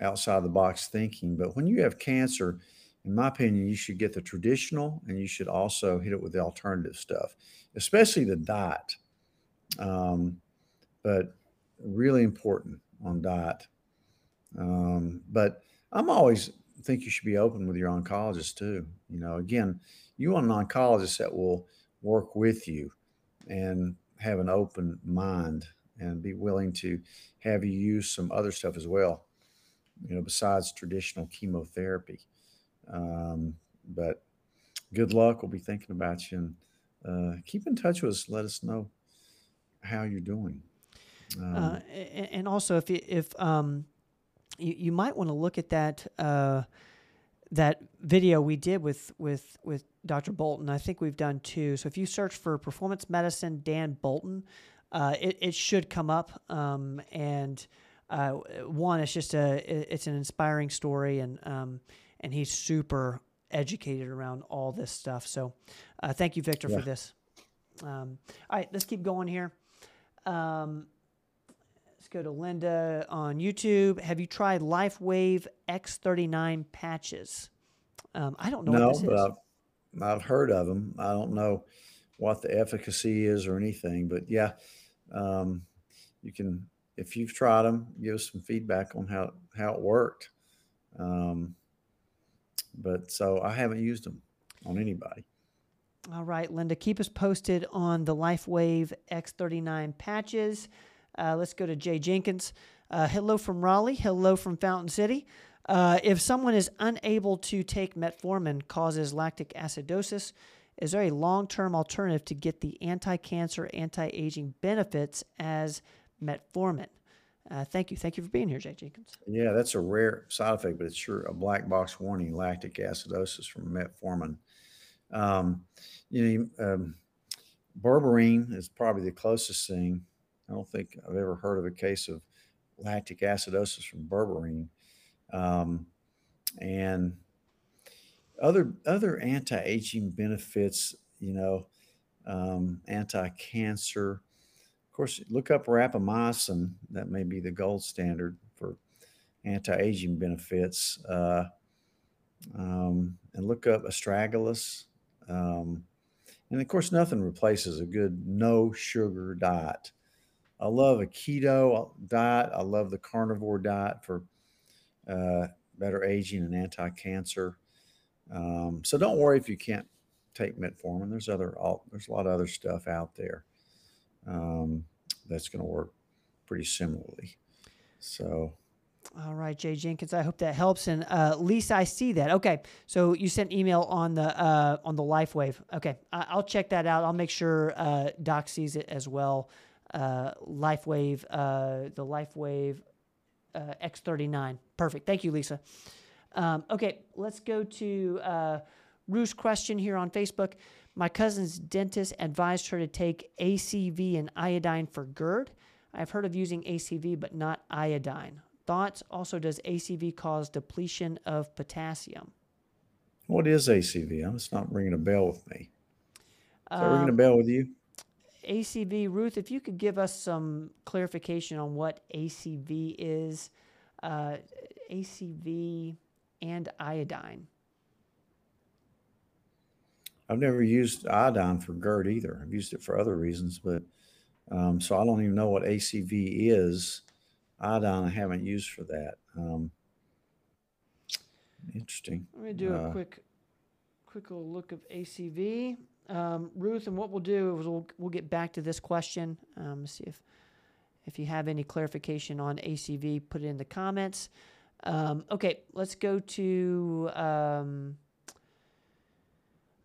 B: outside the box thinking, but when you have cancer, in my opinion, you should get the traditional and you should also hit it with the alternative stuff, especially the diet. Um, but really important on diet. Um, but I'm always think you should be open with your oncologist too. You know, again, you want an oncologist that will work with you and have an open mind and be willing to have you use some other stuff as well, you know, besides traditional chemotherapy. Um, but good luck. We'll be thinking about you and uh, keep in touch with us. Let us know how you're doing.
A: Um, uh, and also, if if um, you, you might want to look at that uh, that video we did with with with Dr. Bolton. I think we've done two. So if you search for performance medicine Dan Bolton, uh, it it should come up. Um, and uh, one, it's just a it's an inspiring story, and um, and he's super educated around all this stuff. So uh, thank you, Victor, yeah. for this. Um, all right, let's keep going here. Go to Linda on YouTube. Have you tried LifeWave X39 patches? Um, I don't know
B: no,
A: what
B: but. I've, I've heard of them. I don't know what the efficacy is or anything, but yeah, um, you can if you've tried them, give us some feedback on how how it worked. Um, but so I haven't used them on anybody.
A: All right, Linda, keep us posted on the LifeWave X39 patches. Uh, let's go to Jay Jenkins. Uh, hello from Raleigh. Hello from Fountain City. Uh, if someone is unable to take metformin, causes lactic acidosis, is there a long term alternative to get the anti cancer, anti aging benefits as metformin? Uh, thank you. Thank you for being here, Jay Jenkins.
B: Yeah, that's a rare side effect, but it's sure a black box warning lactic acidosis from metformin. Um, you know, um, berberine is probably the closest thing I don't think I've ever heard of a case of lactic acidosis from berberine. Um, and other other anti-aging benefits, you know, um, anti-cancer. Of course, look up rapamycin. That may be the gold standard for anti-aging benefits. Uh, um, and look up astragalus. Um, and of course, nothing replaces a good no sugar diet. I love a keto diet. I love the carnivore diet for uh, better aging and anti-cancer. Um, so don't worry if you can't take metformin. There's other there's a lot of other stuff out there um, that's going to work pretty similarly. So.
A: All right, Jay Jenkins. I hope that helps. And uh, Lisa, I see that. Okay, so you sent email on the uh, on the LifeWave. Okay, I- will check that out. I'll make sure uh, Doc sees it as well uh, LifeWave, uh, the LifeWave uh, X39. Perfect. Thank you, Lisa. Um, okay, let's go to uh, Ruth's question here on Facebook. My cousin's dentist advised her to take ACV and iodine for GERD. I've heard of using ACV, but not iodine. Thoughts? Also, does ACV cause depletion of potassium?
B: What is ACV? I'm just not ringing a bell with me. Is um, ringing a bell with you?
A: ACV, Ruth, if you could give us some clarification on what ACV is, uh, ACV and iodine.
B: I've never used iodine for GERD either. I've used it for other reasons, but um, so I don't even know what ACV is. Iodine I haven't used for that. Um, interesting.
A: Let me do uh, a quick, quick little look of ACV um, Ruth, and what we'll do is we'll, we'll get back to this question. Um, see if if you have any clarification on ACV, put it in the comments. Um, okay, let's go to um,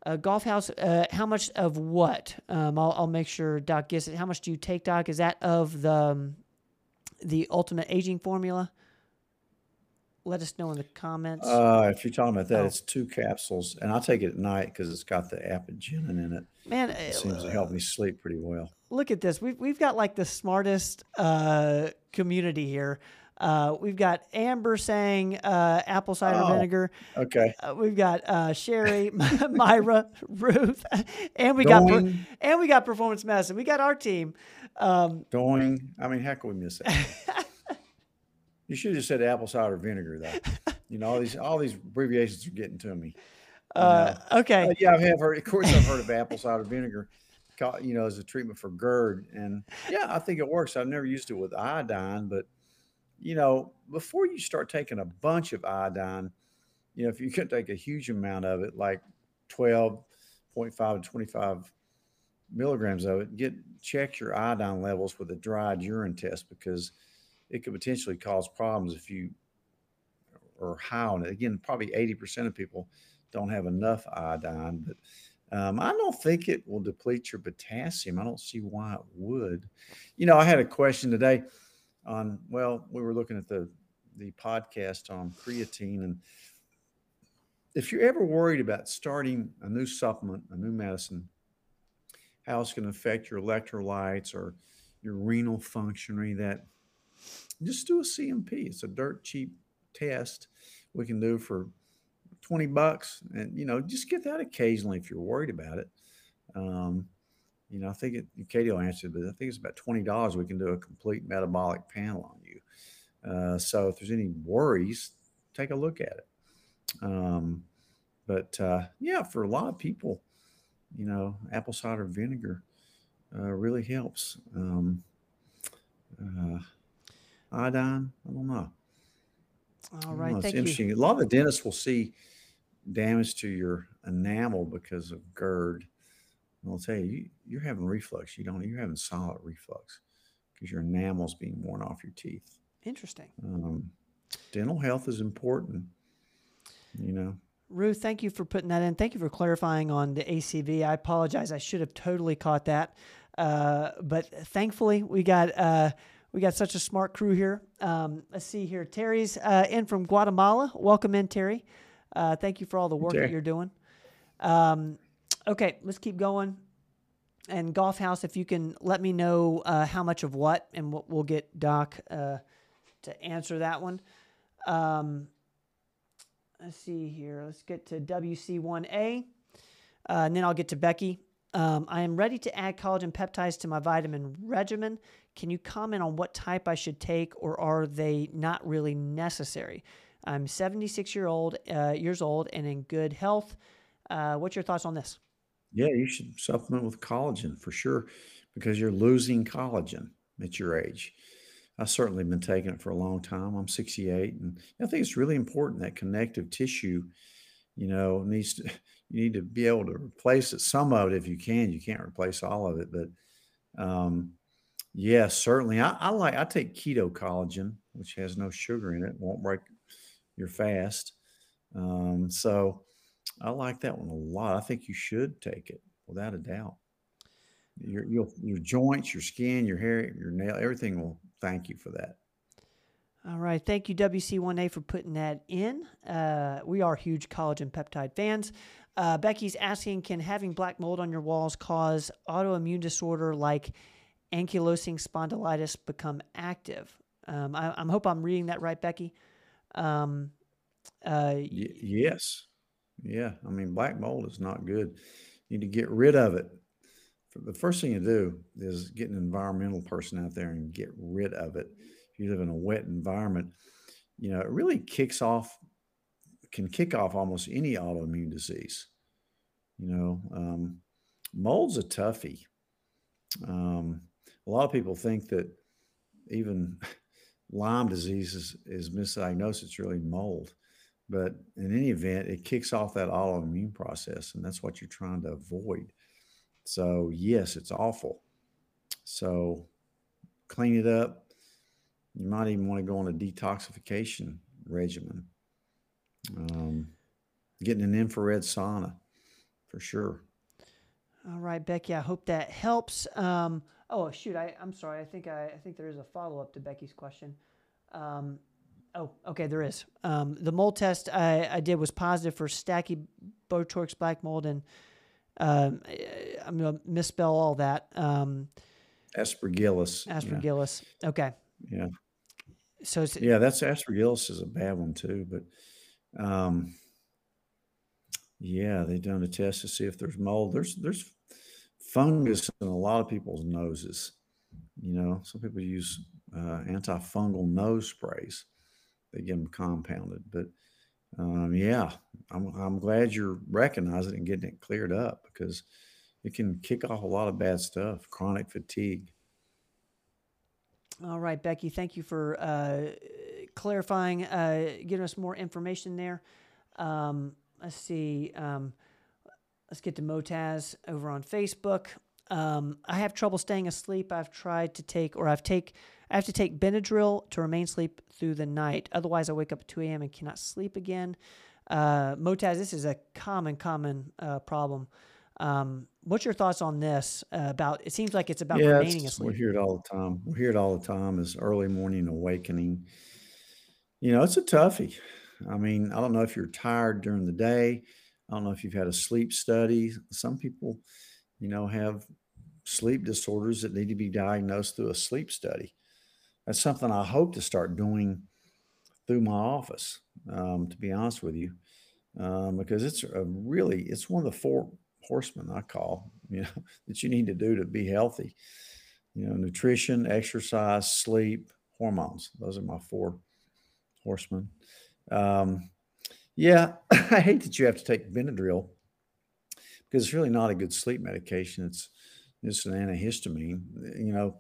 A: a golf house. Uh, how much of what? Um, I'll, I'll make sure Doc gets it. How much do you take, Doc? Is that of the the ultimate aging formula? Let us know in the comments.
B: Uh, if you're talking about that,
A: Oh.
B: it's two capsules, and I take it at night because it's got the apigenin in it.
A: Man,
B: It
A: eh,
B: seems to help me sleep pretty well.
A: look at this. We've we've got like the smartest uh, community here. Uh, we've got Amber saying uh, apple cider
B: Oh.
A: vinegar.
B: Okay.
A: Uh, we've got uh, Sherry, Myra, Ruth, and we got per-
B: Going,
A: and we got performance medicine. We got our team. Um,
B: going. I mean, how can we miss that? you should have just said apple cider vinegar, though. You know, all these all these abbreviations are getting to me.
A: uh, okay.
B: Uh, yeah, I have heard. Of course, I've heard of apple cider vinegar. You know, as a treatment for GERD, and yeah, I think it works. I've never used it with iodine, but you know, before you start taking a bunch of iodine, you know, if you can take a huge amount of it, like twelve point five to twenty five milligrams of it, get check your iodine levels with a dried urine test because it could potentially cause problems if you are high on it. Again, probably eighty percent of people don't have enough iodine, but um, I don't think it will deplete your potassium. I don't see why it would. You know, I had a question today on, well, we were looking at the the podcast on creatine and if you're ever worried about starting a new supplement, a new medicine, how it's going to affect your electrolytes or your renal function or that, just do a CMP. It's a dirt cheap test we can do for 20 bucks and you know just get that occasionally if you're worried about it. Um, you know i think it katie will answer but i think it's about $20 we can do a complete metabolic panel on you. Uh, so if there's any worries take a look at it. Um, but uh, yeah for a lot of people you know apple cider vinegar uh, really helps. Um, uh, iodine i don't know
A: All
B: don't know, it's
A: Thank you.
B: interesting. A lot of the dentists will see damage to your enamel because of GERD. And they'll tell you, you you're having reflux. You don't. You're having solid reflux because your enamel's being worn off your teeth.
A: Interesting.
B: Um, dental health is important. You know.
A: Ruth, thank you for putting that in. Thank you for clarifying on the ACV. I apologize. I should have totally caught that. Uh, but thankfully, we got uh, we got such a smart crew here. Um, let's see here. Terry's uh, in from Guatemala. Welcome in, Terry. Uh, thank you for all the work that you're doing. Um, okay, let's keep going. And Golf House, if you can let me know uh, how much of what, and we'll, we'll get Doc uh, to answer that one. Um, let's see here. Let's get to WC1A, uh, and then I'll get to Becky. Um, I am ready to add collagen peptides to my vitamin regimen. Can you comment on what type I should take, or are they not really necessary? I'm 76 year old, uh, years old, and in good health. Uh, what's your thoughts on this?
B: Yeah, you should supplement with collagen for sure because you're losing collagen at your age. I've certainly been taking it for a long time. I'm 68, and I think it's really important that connective tissue, you know, needs to. You need to be able to replace it. Some of it, if you can. You can't replace all of it, but um, yes, certainly. I, I like. I take keto collagen, which has no sugar in it. Won't break your fast. Um, so I like that one a lot. I think you should take it without a doubt. Your your your joints, your skin, your hair, your nail, everything will thank you for that.
A: All right. Thank you, WC1A, for putting that in. Uh, we are huge collagen peptide fans. Uh, Becky's asking Can having black mold on your walls cause autoimmune disorder like ankylosing spondylitis become active? Um, I, I hope I'm reading that right, Becky. Um, uh,
B: Y- yes, yeah. I mean, black mold is not good. You need to get rid of it. The first thing you do is get an environmental person out there and get rid of it. If you live in a wet environment, you know it really kicks off, can kick off almost any autoimmune disease. You know, um, mold's a toughie. Um, a lot of people think that even Lyme disease is, is misdiagnosed. It's really mold. But in any event, it kicks off that autoimmune process, and that's what you're trying to avoid. So, yes, it's awful. So, clean it up. You might even want to go on a detoxification regimen. Um, getting an infrared sauna for sure.
A: all right, Becky. I hope that helps. Um, oh shoot, I, I'm sorry. I think I, I think there is a follow up to Becky's question. Um, Oh, okay, there is. Um, the mold test I, I did was positive for Stachybotrys black mold, and um, I- I'm gonna misspell all that. Um,
B: Aspergillus. yeah,
A: aspergillus. Okay,
B: Yeah.
A: so it's,
B: Yeah, that's aspergillus is a bad one too, but um yeah, they done a test to see if there's mold. There's there's fungus in a lot of people's noses. You know, some people use uh, antifungal nose sprays. They get them compounded, but um, yeah, I'm I'm glad you're recognizing and getting it cleared up because it can kick off a lot of bad stuff, chronic fatigue.
A: all right, Becky. Thank you for uh, clarifying, uh, giving us more information there. Um, let's see. Um, let's get to Motaz over on Facebook. Um, I have trouble staying asleep. I've tried to take, or I've take, I have to take Benadryl to remain asleep through the night. Otherwise, I wake up at 2 a.m. and cannot sleep again. Uh, Motaz, this is a common, common uh, problem. Um, what's your thoughts on this? Uh, about it seems like it's about
B: Yeah,
A: remaining
B: it's- we hear it all the time. We hear it all the time is early morning awakening. You know, it's a toughie. I mean, I don't know if you're tired during the day. I don't know if you've had a sleep study. Some people, you know, have sleep disorders that need to be diagnosed through a sleep study. That's something I hope to start doing through my office, um, to be honest with you, um, because it's a really, it's one of the four horsemen I call, you know, that you need to do to be healthy you know, nutrition, exercise, sleep, hormones. Those are my four horsemen. Um, yeah, I hate that you have to take Benadryl because it's really not a good sleep medication. It's it's an antihistamine. You know,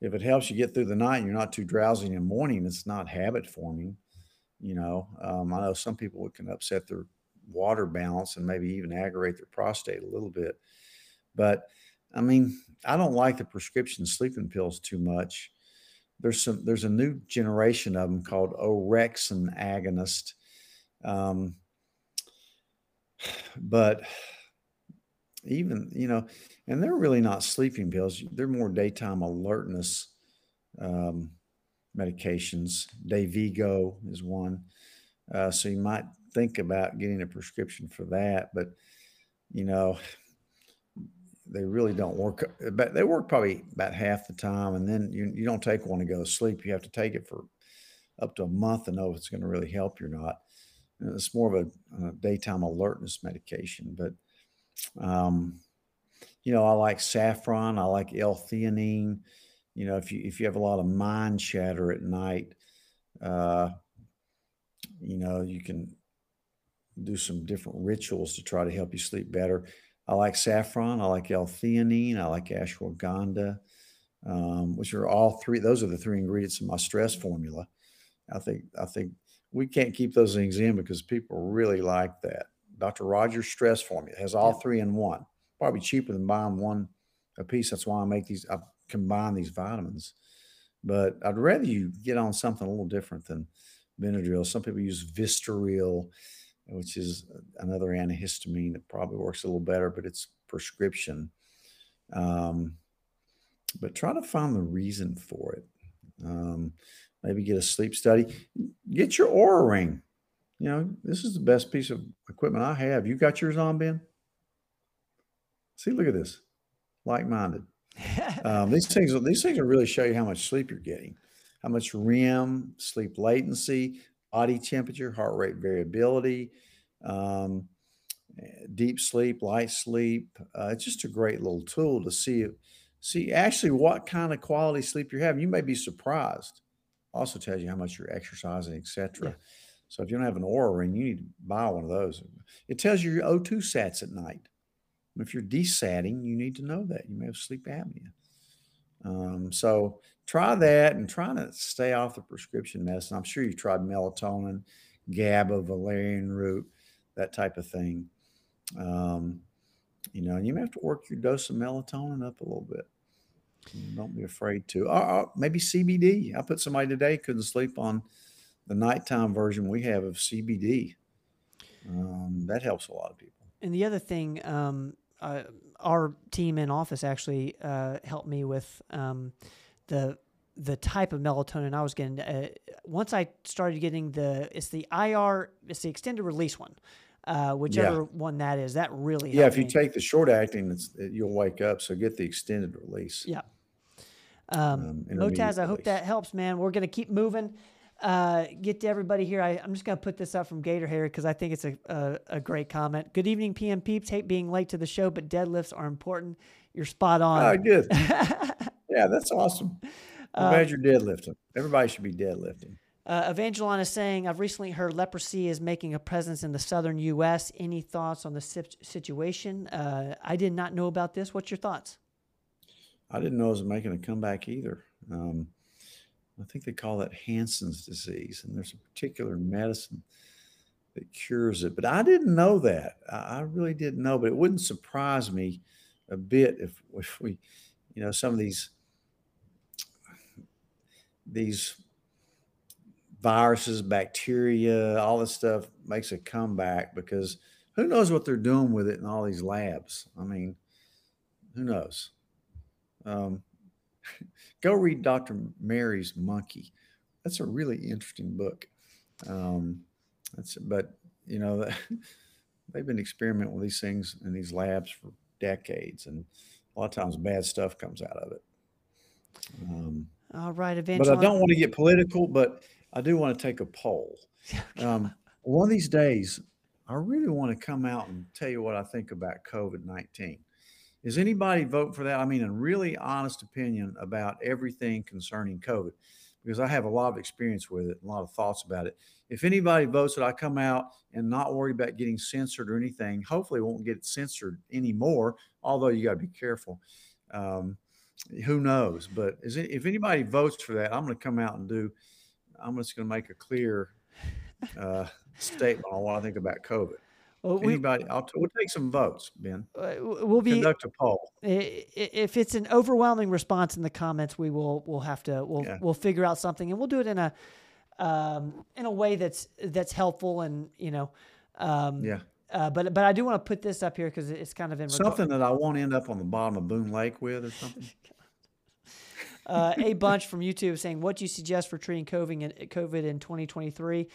B: if it helps you get through the night and you're not too drowsy in the morning, it's not habit forming. You know, um, I know some people it can upset their water balance and maybe even aggravate their prostate a little bit. But I mean, I don't like the prescription sleeping pills too much. There's some there's a new generation of them called orexin agonist. Um, but even you know, and they're really not sleeping pills. They're more daytime alertness um, medications. Dayvigo is one. Uh, so you might think about getting a prescription for that, but you know, they really don't work. But they work probably about half the time, and then you you don't take one to go to sleep. You have to take it for up to a month to know if it's going to really help you or not. It's more of a, a daytime alertness medication, but um, you know, I like saffron. I like L-theanine. You know, if you if you have a lot of mind chatter at night, uh, you know, you can do some different rituals to try to help you sleep better. I like saffron. I like L-theanine. I like ashwagandha, um, which are all three. Those are the three ingredients in my stress formula. I think I think we can't keep those things in because people really like that. Dr. Rogers stress formula has all three in one. Probably cheaper than buying one a piece. That's why I make these. I combine these vitamins. But I'd rather you get on something a little different than Benadryl. Some people use Vistaril, which is another antihistamine that probably works a little better, but it's prescription. Um, but try to find the reason for it. Um, maybe get a sleep study. Get your Oura ring. You know, this is the best piece of equipment I have. You got yours on, Ben? See, look at this. Like-minded. Um, these things, these things will really show you how much sleep you're getting, how much REM, sleep latency, body temperature, heart rate variability, um, deep sleep, light sleep. Uh, it's just a great little tool to see see actually what kind of quality sleep you're having. You may be surprised. Also tells you how much you're exercising, etc.
A: Yeah.
B: So if you don't have an Oura ring, you need to buy one of those. It tells you your O2 sats at night. If you're desatting, you need to know that you may have sleep apnea. Um, so try that and try to stay off the prescription medicine. I'm sure you've tried melatonin, GABA, valerian root, that type of thing. Um, you know, and you may have to work your dose of melatonin up a little bit. Don't be afraid to. Or, or maybe CBD. I put somebody today couldn't sleep on the nighttime version we have of CBD. Um, that helps a lot of people.
A: And the other thing, um, uh, our team in office actually uh, helped me with um, the the type of melatonin I was getting. Uh, once I started getting the, it's the IR, it's the extended release one, uh, whichever yeah. one that is. That really
B: yeah. If you me. take the short acting, it's, you'll wake up. So get the extended release.
A: Yeah. Um, um, Motaz, I hope that helps, man. We're gonna keep moving. Uh, get to everybody here. I, am just gonna put this up from Gator Hair because I think it's a, a, a great comment. Good evening, PM peeps. Hate being late to the show, but deadlifts are important. You're spot on.
B: Oh, good. yeah, that's awesome. I'm glad you're deadlifting. Everybody should be deadlifting.
A: Uh, Evangelon is saying, I've recently heard leprosy is making a presence in the southern U.S. Any thoughts on the situation? Uh, I did not know about this. What's your thoughts?
B: I didn't know it was making a comeback either. Um, I think they call that Hansen's disease, and there's a particular medicine that cures it. But I didn't know that. I, I really didn't know. But it wouldn't surprise me a bit if if we, you know, some of these these viruses, bacteria, all this stuff makes a comeback because who knows what they're doing with it in all these labs? I mean, who knows? Um, go read Dr. Mary's Monkey. That's a really interesting book. Um, that's but you know they've been experimenting with these things in these labs for decades, and a lot of times bad stuff comes out of it.
A: Um, all right, eventually.
B: But I don't want to get political, but I do want to take a poll. Um, one of these days, I really want to come out and tell you what I think about COVID 19. Is anybody vote for that? I mean, a really honest opinion about everything concerning COVID, because I have a lot of experience with it, a lot of thoughts about it. If anybody votes that I come out and not worry about getting censored or anything, hopefully won't get censored anymore, although you got to be careful. Um, who knows? But it, if anybody votes for that, I'm going to come out and do. I'm just going to make a clear uh, statement on what I think about COVID. Well, we, anybody, I'll t- we'll take some votes, Ben. Uh,
A: we'll be
B: conduct a poll.
A: If it's an overwhelming response in the comments, we will we'll have to we'll yeah. we'll figure out something, and we'll do it in a um, in a way that's that's helpful and you know um,
B: yeah
A: uh, but but I do want to put this up here because it's kind of in
B: something regard- that I won't end up on the bottom of Boone Lake with or something.
A: uh, a bunch from YouTube saying, "What do you suggest for treating COVID in, COVID in 2023?"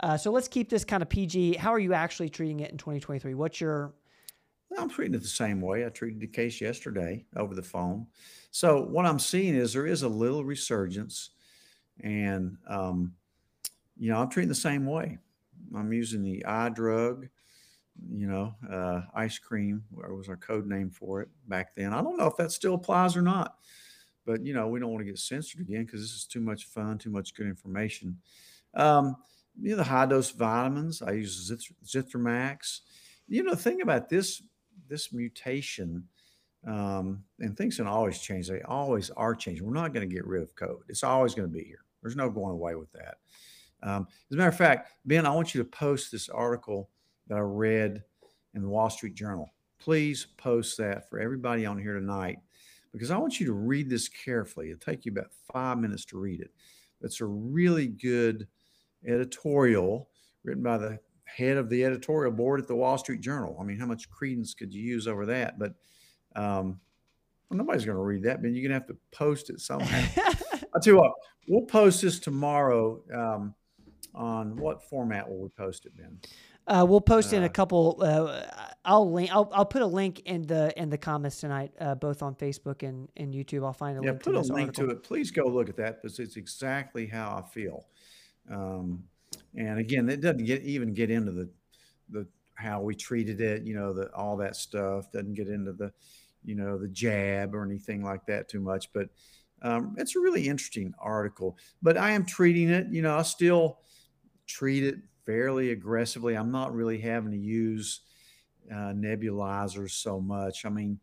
A: Uh, so let's keep this kind of PG. How are you actually treating it in 2023? What's your
B: I'm treating it the same way. I treated the case yesterday over the phone. So what I'm seeing is there is a little resurgence, and um, you know I'm treating the same way. I'm using the eye drug you know, uh, ice cream, or was our code name for it back then. I don't know if that still applies or not, but you know, we don't want to get censored again because this is too much fun, too much good information. Um, you know, the high dose vitamins, I use Zithromax. You know, the thing about this this mutation, um, and things can always change. They always are changing. We're not going to get rid of COVID. It's always going to be here. There's no going away with that. Um, as a matter of fact, Ben, I want you to post this article that I read in the Wall Street Journal. Please post that for everybody on here tonight because I want you to read this carefully. It'll take you about five minutes to read it. It's a really good editorial written by the head of the editorial board at the Wall Street Journal. I mean, how much credence could you use over that? But um, well, nobody's going to read that, but you're going to have to post it somehow. I'll tell you what, we'll post this tomorrow. Um, on what format will we post it, Ben?
A: Uh, we'll post uh, in a uh. couple. Uh, I'll link. I'll, I'll put a link in the in the comments tonight, uh, both on Facebook and, and YouTube. I'll find a
B: yeah,
A: link.
B: put
A: to
B: a link article. to it. Please go look at that because it's exactly how I feel. Um, and again, it doesn't get even get into the the how we treated it. You know, the all that stuff doesn't get into the you know the jab or anything like that too much. But um, it's a really interesting article. But I am treating it. You know, I still treat it fairly aggressively. I'm not really having to use uh, nebulizers so much. I mean,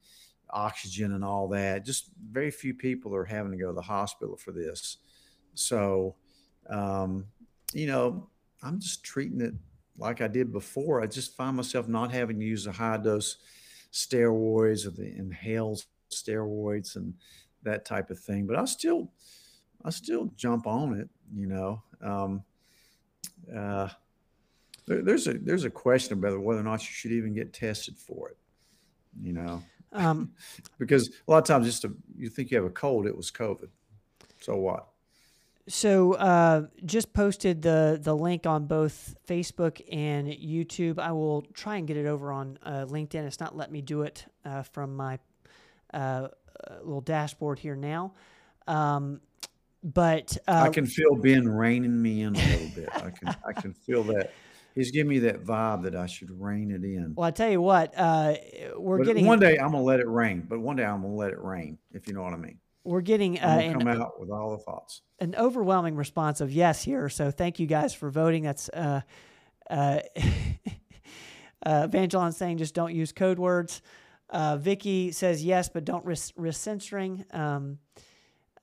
B: oxygen and all that. Just very few people are having to go to the hospital for this. So, um, you know, I'm just treating it like I did before. I just find myself not having to use the high dose steroids or the inhaled steroids and that type of thing. But I still, I still jump on it. You know, um, uh, there, there's a there's a question about whether or not you should even get tested for it. You know, um, because a lot of times just a, you think you have a cold, it was COVID. So what?
A: So uh, just posted the the link on both Facebook and YouTube. I will try and get it over on uh, LinkedIn. It's not letting me do it uh, from my uh, little dashboard here now. Um, but
B: I can feel Ben reining me in a little bit. I can I can feel that. He's giving me that vibe that I should rein it in.
A: Well, I tell you what, uh, we're
B: but
A: getting
B: one day I'm gonna let it rain, but one day I'm gonna let it rain, if you know what I mean.
A: We're getting uh,
B: I'm come out with all the thoughts.
A: An overwhelming response of yes here. So thank you guys for voting. That's uh, uh, uh, Evangeline saying just don't use code words. Uh, Vicky says yes, but don't risk, risk censoring. Um,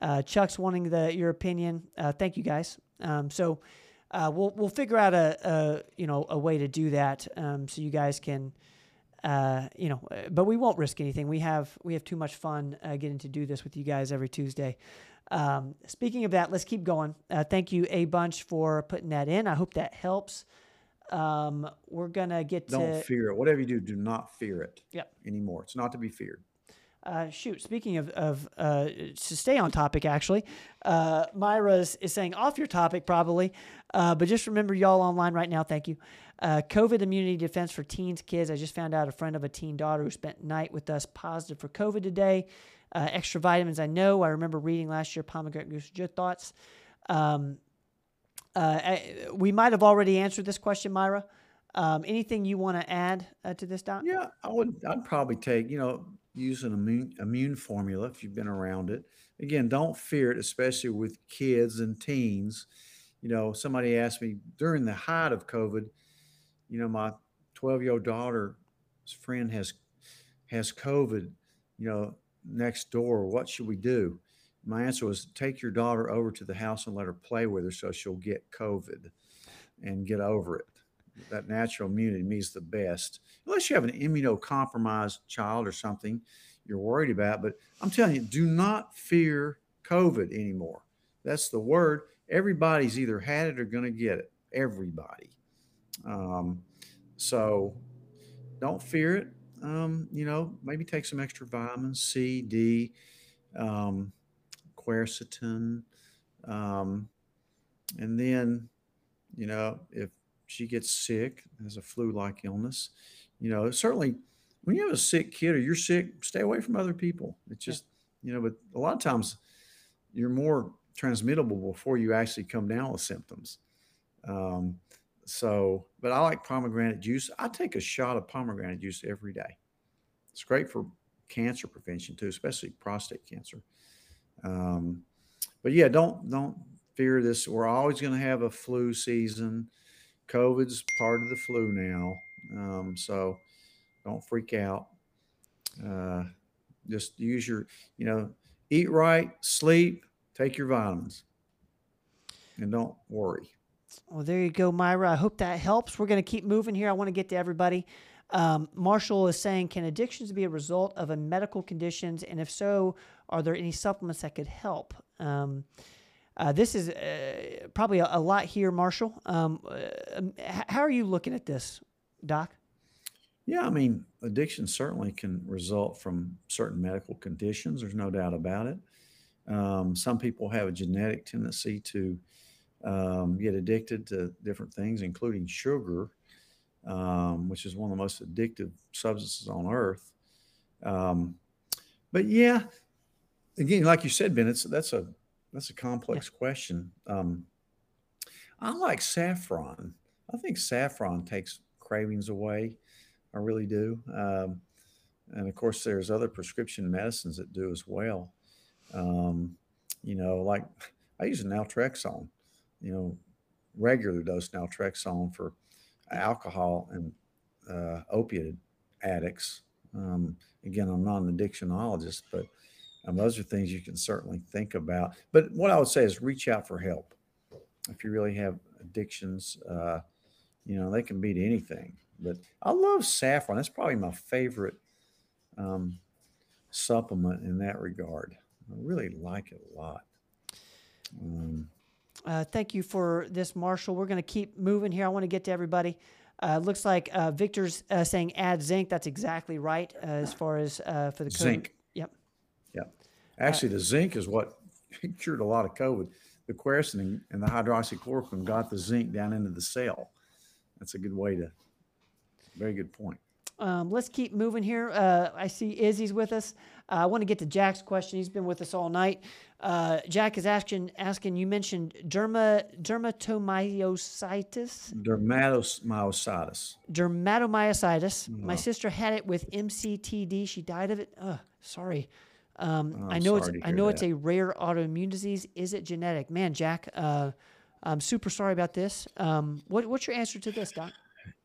A: uh, Chuck's wanting the your opinion. Uh, thank you guys. Um, so uh, we'll we'll figure out a, a, you know a way to do that um, so you guys can uh, you know uh, but we won't risk anything. We have we have too much fun uh, getting to do this with you guys every Tuesday. Um, speaking of that, let's keep going. Uh, thank you a bunch for putting that in. I hope that helps. Um, we're gonna get to
B: Don't
A: to
B: fear it. Whatever you do, do not fear it.
A: Yep.
B: Anymore. It's not to be feared.
A: Uh, shoot, speaking of, of uh, to stay on topic, actually, uh, Myra's is saying off your topic probably, uh, but just remember y'all online right now. Thank you. Uh, COVID immunity defense for teens, kids. I just found out a friend of a teen daughter who spent night with us positive for COVID today. Uh, extra vitamins, I know. I remember reading last year pomegranate goose. Thoughts? Um, I, we might have already answered this question, Myra. Um, anything you want to add to this, Doc?
B: Yeah, I would. I'd probably take. You know, use an immune, immune formula if you've been around it. Again, don't fear it, especially with kids and teens. You know, somebody asked me during the height of COVID, you know, my 12 year old daughter's friend has has COVID, you know, next door. What should we do? My answer was take your daughter over to the house and let her play with her so she'll get COVID and get over it that natural immunity means the best. Unless you have an immunocompromised child or something you're worried about. But I'm telling you, do not fear COVID anymore. That's the word. Everybody's either had it or going to get it. Everybody. Um, so don't fear it. Um, you know, maybe take some extra vitamins, C, D, um, quercetin. Um, and then, you know, if she gets sick, has a flu-like illness, you know, certainly when you have a sick kid or you're sick, stay away from other people. It's just, you know, but a lot of times you're more transmittable before you actually come down with symptoms. Um, so, but I like pomegranate juice. I take a shot of pomegranate juice every day. It's great for cancer prevention too, especially prostate cancer. Um, but yeah, don't don't fear this. We're always going to have a flu season. COVID's part of the flu now. Um, so don't freak out. Uh, just use your, you know, eat right, sleep, take your vitamins, and don't worry.
A: Well, there you go, Myra. I hope that helps. We're going to keep moving here. I want to get to everybody. Um, Marshall is saying, can addictions be a result of a medical conditions? And if so, are there any supplements that could help? Um, uh, this is uh, probably a, a, lot here, Marshall. Um, uh, how are you looking at this, Doc?
B: Yeah, I mean, addiction certainly can result from certain medical conditions. There's no doubt about it. Um, some people have a genetic tendency to um, get addicted to different things, including sugar, um, which is one of the most addictive substances on earth. Um, but yeah, again, like you said, Ben, it's, that's a that's a complex yeah. question. Um, I like saffron. I think saffron takes cravings away. I really do. Um, and of course, there's other prescription medicines that do as well. Um, you know, like I use an naltrexone. You know, regular dose naltrexone for alcohol and uh, opiate addicts. Um, again, I'm not an addictionologist, but um, those are things you can certainly think about. But what I would say is reach out for help. If you really have addictions, uh, you know, they can beat anything. But I love saffron. That's probably my favorite um, supplement in that regard. I really like it a lot.
A: Um, uh, thank you for this, Marshall. We're going to keep moving here. I want to get to everybody. Uh, looks like uh, Victor's uh, saying add zinc. That's exactly right uh, as far as uh, for the code.
B: zinc.
A: Yep.
B: Yep. Actually, the zinc is what cured a lot of COVID. The quercetin and the hydroxychloroquine got the zinc down into the cell. That's a good way to. Very good point.
A: Um, let's keep moving here. Uh, I see Izzy's with us. Uh, I want to get to Jack's question. He's been with us all night. Uh, Jack is asking, asking. You mentioned derma dermatomyositis.
B: Dermatomyositis.
A: Dermatomyositis. My sister had it with MCTD. She died of it. Ugh, sorry. Um,
B: Oh,
A: I know it's I know
B: hear
A: it's a rare autoimmune disease. Is it genetic? Man, Jack, uh, I'm super sorry about this. Um, what, what's your answer to this, Doc?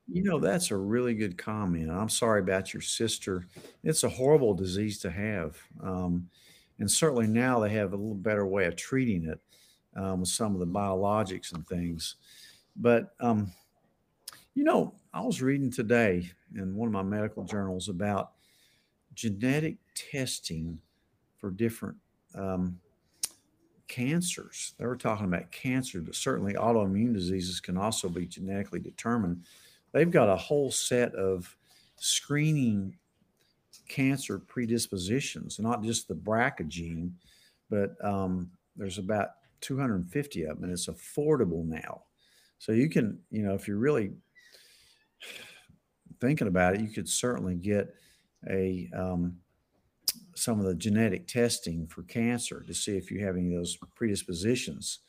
B: You know, that's a really good comment. I'm sorry about your sister. It's a horrible disease to have. Um, and certainly now they have a little better way of treating it um, with some of the biologics and things. But, um, you know, I was reading today in one of my medical journals about genetic testing for different um, cancers. They were talking about cancer, but certainly autoimmune diseases can also be genetically determined they've got a whole set of screening cancer predispositions, not just the BRCA gene, but um, there's about 250 of them, and it's affordable now. So you can, you know, if you're really thinking about it, you could certainly get a um, some of the genetic testing for cancer to see if you have any of those predispositions.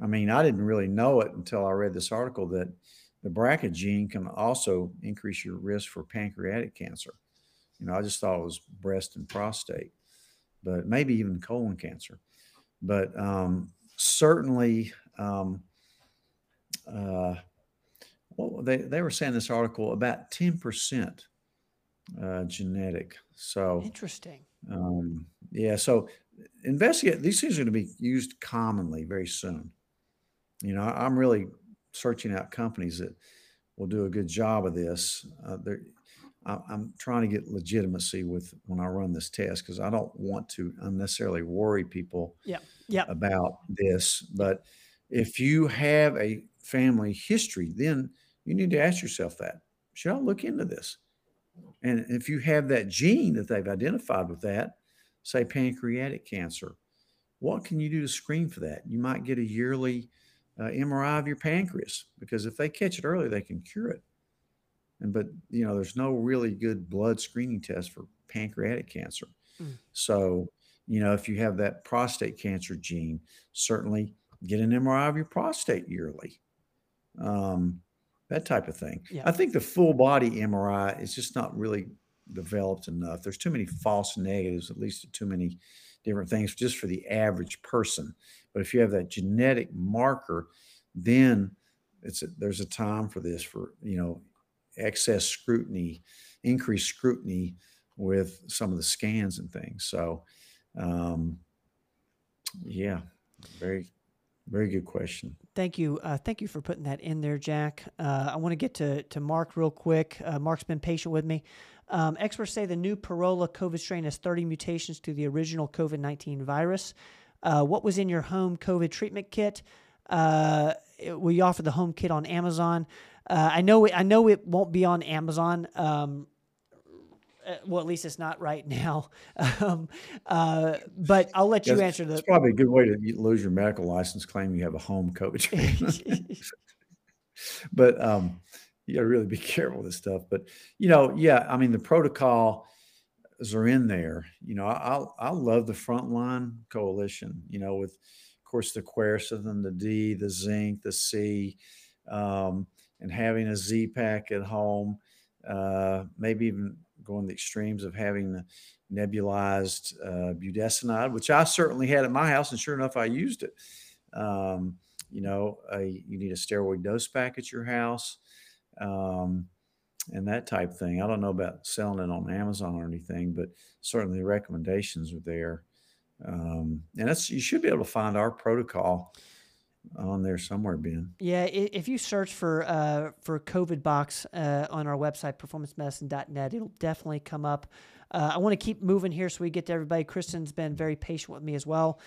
B: I mean, I didn't really know it until I read this article that the BRCA gene can also increase your risk for pancreatic cancer. You know, I just thought it was breast and prostate, but maybe even colon cancer. But um, certainly, um, uh, well, they, they were saying this article about 10% uh, genetic. So,
A: Interesting.
B: um, yeah, so investigate. These things are going to be used commonly very soon. You know, I'm really searching out companies that will do a good job of this. Uh, I- I'm trying to get legitimacy with when I run this test because I don't want to unnecessarily worry people
A: Yep.
B: about this. But if you have a family history, then you need to ask yourself that should I look into this? And if you have that gene that they've identified with that, say pancreatic cancer, what can you do to screen for that? You might get a yearly uh, MRI of your pancreas because if they catch it early, they can cure it. And but you know, there's no really good blood screening test for pancreatic cancer.
A: Mm.
B: So you know, if you have that prostate cancer gene, certainly get an MRI of your prostate yearly. Um, that type of thing.
A: Yeah.
B: I think the full body MRI is just not really developed enough. There's too many false negatives, at least too many different things just for the average person. But if you have that genetic marker, then it's a, there's a time for this for you know excess scrutiny, increased scrutiny with some of the scans and things. So, um, yeah, very very good question.
A: Thank you. Uh, thank you for putting that in there, Jack. Uh, I want to get to, to Mark real quick. Uh, Mark's been patient with me. Um, experts say the new Pirola COVID strain has 30 mutations to the original COVID 19 virus. Uh, what was in your home COVID treatment kit? Uh, it- we offer the home kit on Amazon. Uh, I know it, I know it won't be on Amazon. Um, uh, well, at least it's not right now. Um, uh, but I'll let you answer the.
B: It's probably a good way to lose your medical license, claim you have a home COVID treatment. but um, you got to really be careful with this stuff. But you know, yeah, I mean, the protocols are in there. You know, I I love the frontline coalition. You know, with of course the quercetin, the D, the zinc, the C, um, and having a Z pack at home. Uh, maybe even going the extremes of having the nebulized uh, budesonide, which I certainly had at my house, and sure enough, I used it. Um, you know, a, you need a steroid dose pack at your house, um, and that type thing. I don't know about selling it on Amazon or anything, but certainly the recommendations are there. Um, and that's you should be able to find our protocol on there somewhere, Ben.
A: Yeah, if you search for uh, for COVID box uh, on our website, performancemedicine.net, it'll definitely come up. Uh, I want to keep moving here so we get to everybody. Kristen's been very patient with me as well.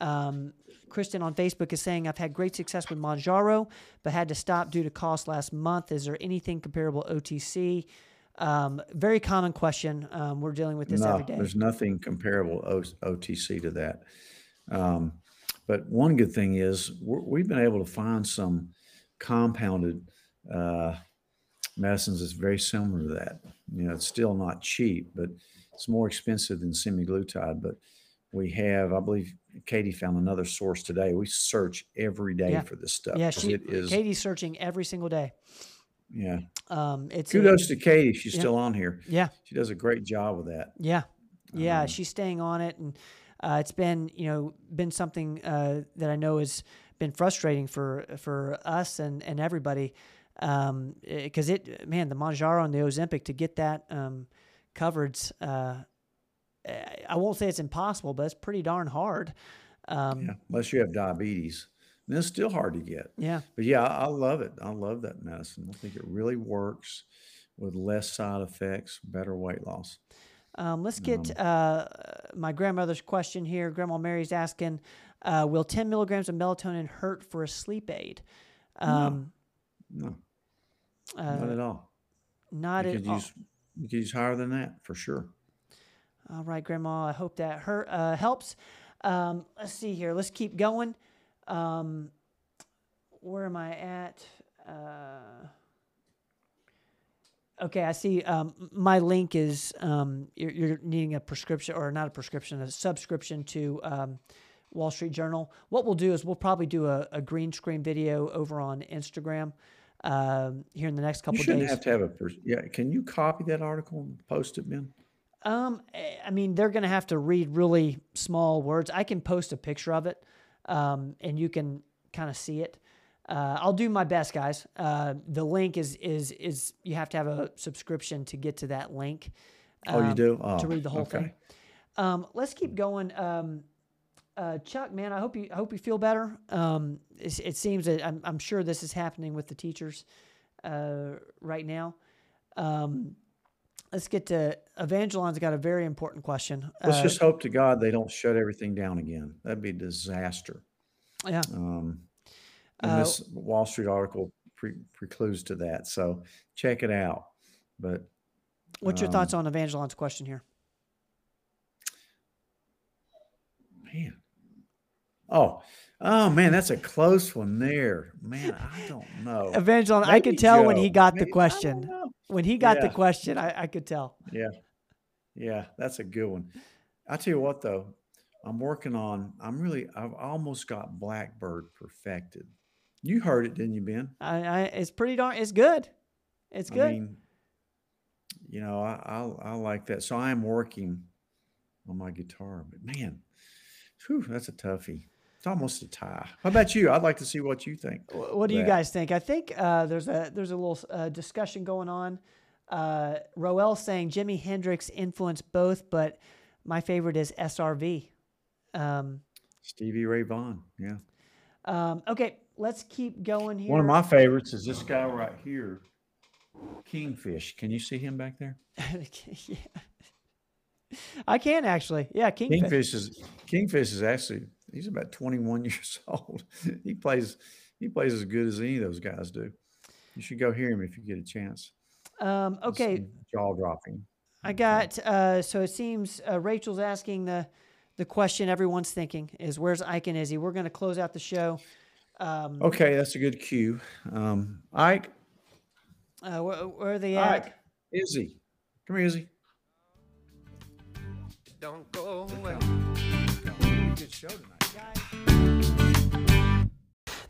A: Um, Kristen on Facebook is saying, I've had great success with Mounjaro, but had to stop due to cost last month. Is there anything comparable OTC? Um, very common question. Um, we're dealing with this
B: no,
A: every day.
B: there's nothing comparable O- OTC to that. Um, But one good thing is we have been able to find some compounded uh, medicines that's very similar to that. You know, it's still not cheap, but it's more expensive than semaglutide. But we have, I believe, Katie found another source today. We search every day
A: yeah.
B: for this stuff.
A: Yeah, she, it is, Katie's searching every single day.
B: Yeah.
A: Um, it's
B: kudos a, to Katie. She's yeah. still on here.
A: Yeah.
B: She does a great job with that.
A: Yeah. Yeah. Um, she's staying on it. And uh, it's been, you know, been something uh, that I know has been frustrating for, for us and, and everybody. Um, because it, man, the Mounjaro and the Ozempic to get that, um, coverage, uh, I won't say it's impossible, but it's pretty darn hard.
B: Um, yeah, unless you have diabetes. And it's still hard to get.
A: Yeah.
B: But yeah, I, I love it. I love that medicine. I think it really works with less side effects, better weight loss.
A: Um, let's get um, uh, my grandmother's question here. Grandma Mary's asking, uh, "Will 10 milligrams of melatonin hurt for a sleep aid?"
B: Um, no, no. Uh, not at all.
A: Not
B: you
A: at all.
B: Use, you could use higher than that for sure.
A: All right, Grandma. I hope that her uh, helps. Um, let's see here. Let's keep going. Um, where am I at? Uh, okay, I see. Um, my link is um, you're, you're, needing a prescription or not a prescription, a subscription to um, Wall Street Journal. What we'll do is we'll probably do a, a green screen video over on Instagram um, here in the next couple
B: you shouldn't
A: days.
B: have to have a yeah. Can you copy that article and post it, Ben?
A: Um, eh, I mean, they're going to have to read really small words. I can post a picture of it, um, and you can kind of see it. Uh, I'll do my best, guys. Uh, the link is is is you have to have a subscription to get to that link.
B: Um, oh, you do oh,
A: to read the whole
B: okay.
A: thing. Um, let's keep going. Um, uh, Chuck, man, I hope you I hope you feel better. Um, it, it, seems that I'm, I'm, sure this is happening with the teachers uh, right now. Um, let's get to Evangeline's got a very important question.
B: Let's uh, just hope to God they don't shut everything down again. That'd be a disaster.
A: Yeah.
B: Um, and uh, this Wall Street article pre- precludes to that. So check it out. But
A: what's your um, thoughts on Evangeline's question here?
B: Man. Oh, oh man, that's a close one there. Man, I don't know.
A: Evangeline, Maybe I could tell Joe. when he got Maybe, the question when he got yeah. the question, I, I could tell.
B: Yeah. Yeah, that's a good one. I tell you what though, I'm working on I'm really I've almost got Blackbird perfected. You heard it, didn't you, Ben?
A: I, I it's pretty darn it's good. It's good. I mean,
B: you know, I, I I like that. So I am working on my guitar, but man, whew, that's a toughie. It's almost a tie. How about you? I'd like to see what you think.
A: What do you guys think? I think uh, there's a there's a little uh, discussion going on. Uh, Roel saying Jimi Hendrix influenced both, but my favorite is SRV. Um,
B: Stevie Ray Vaughan. Yeah.
A: Um, okay, let's keep going here.
B: One of my favorites is this guy right here, Kingfish. Can you see him back there?
A: yeah. I can actually. Yeah, Kingfish.
B: Kingfish is Kingfish is actually he's about 21 years old. he plays he plays as good as any of those guys do. You should go hear him if you get a chance.
A: Um, okay.
B: Jaw dropping.
A: I got uh, so it seems uh, Rachel's asking the the question everyone's thinking is where's Ike and Izzy? We're going to close out the show. Um,
B: okay, that's a good cue. Um, Ike.
A: Uh, where, where, are they at?
B: Ike, Izzy, come here, Izzy. Don't go away. Good show tonight.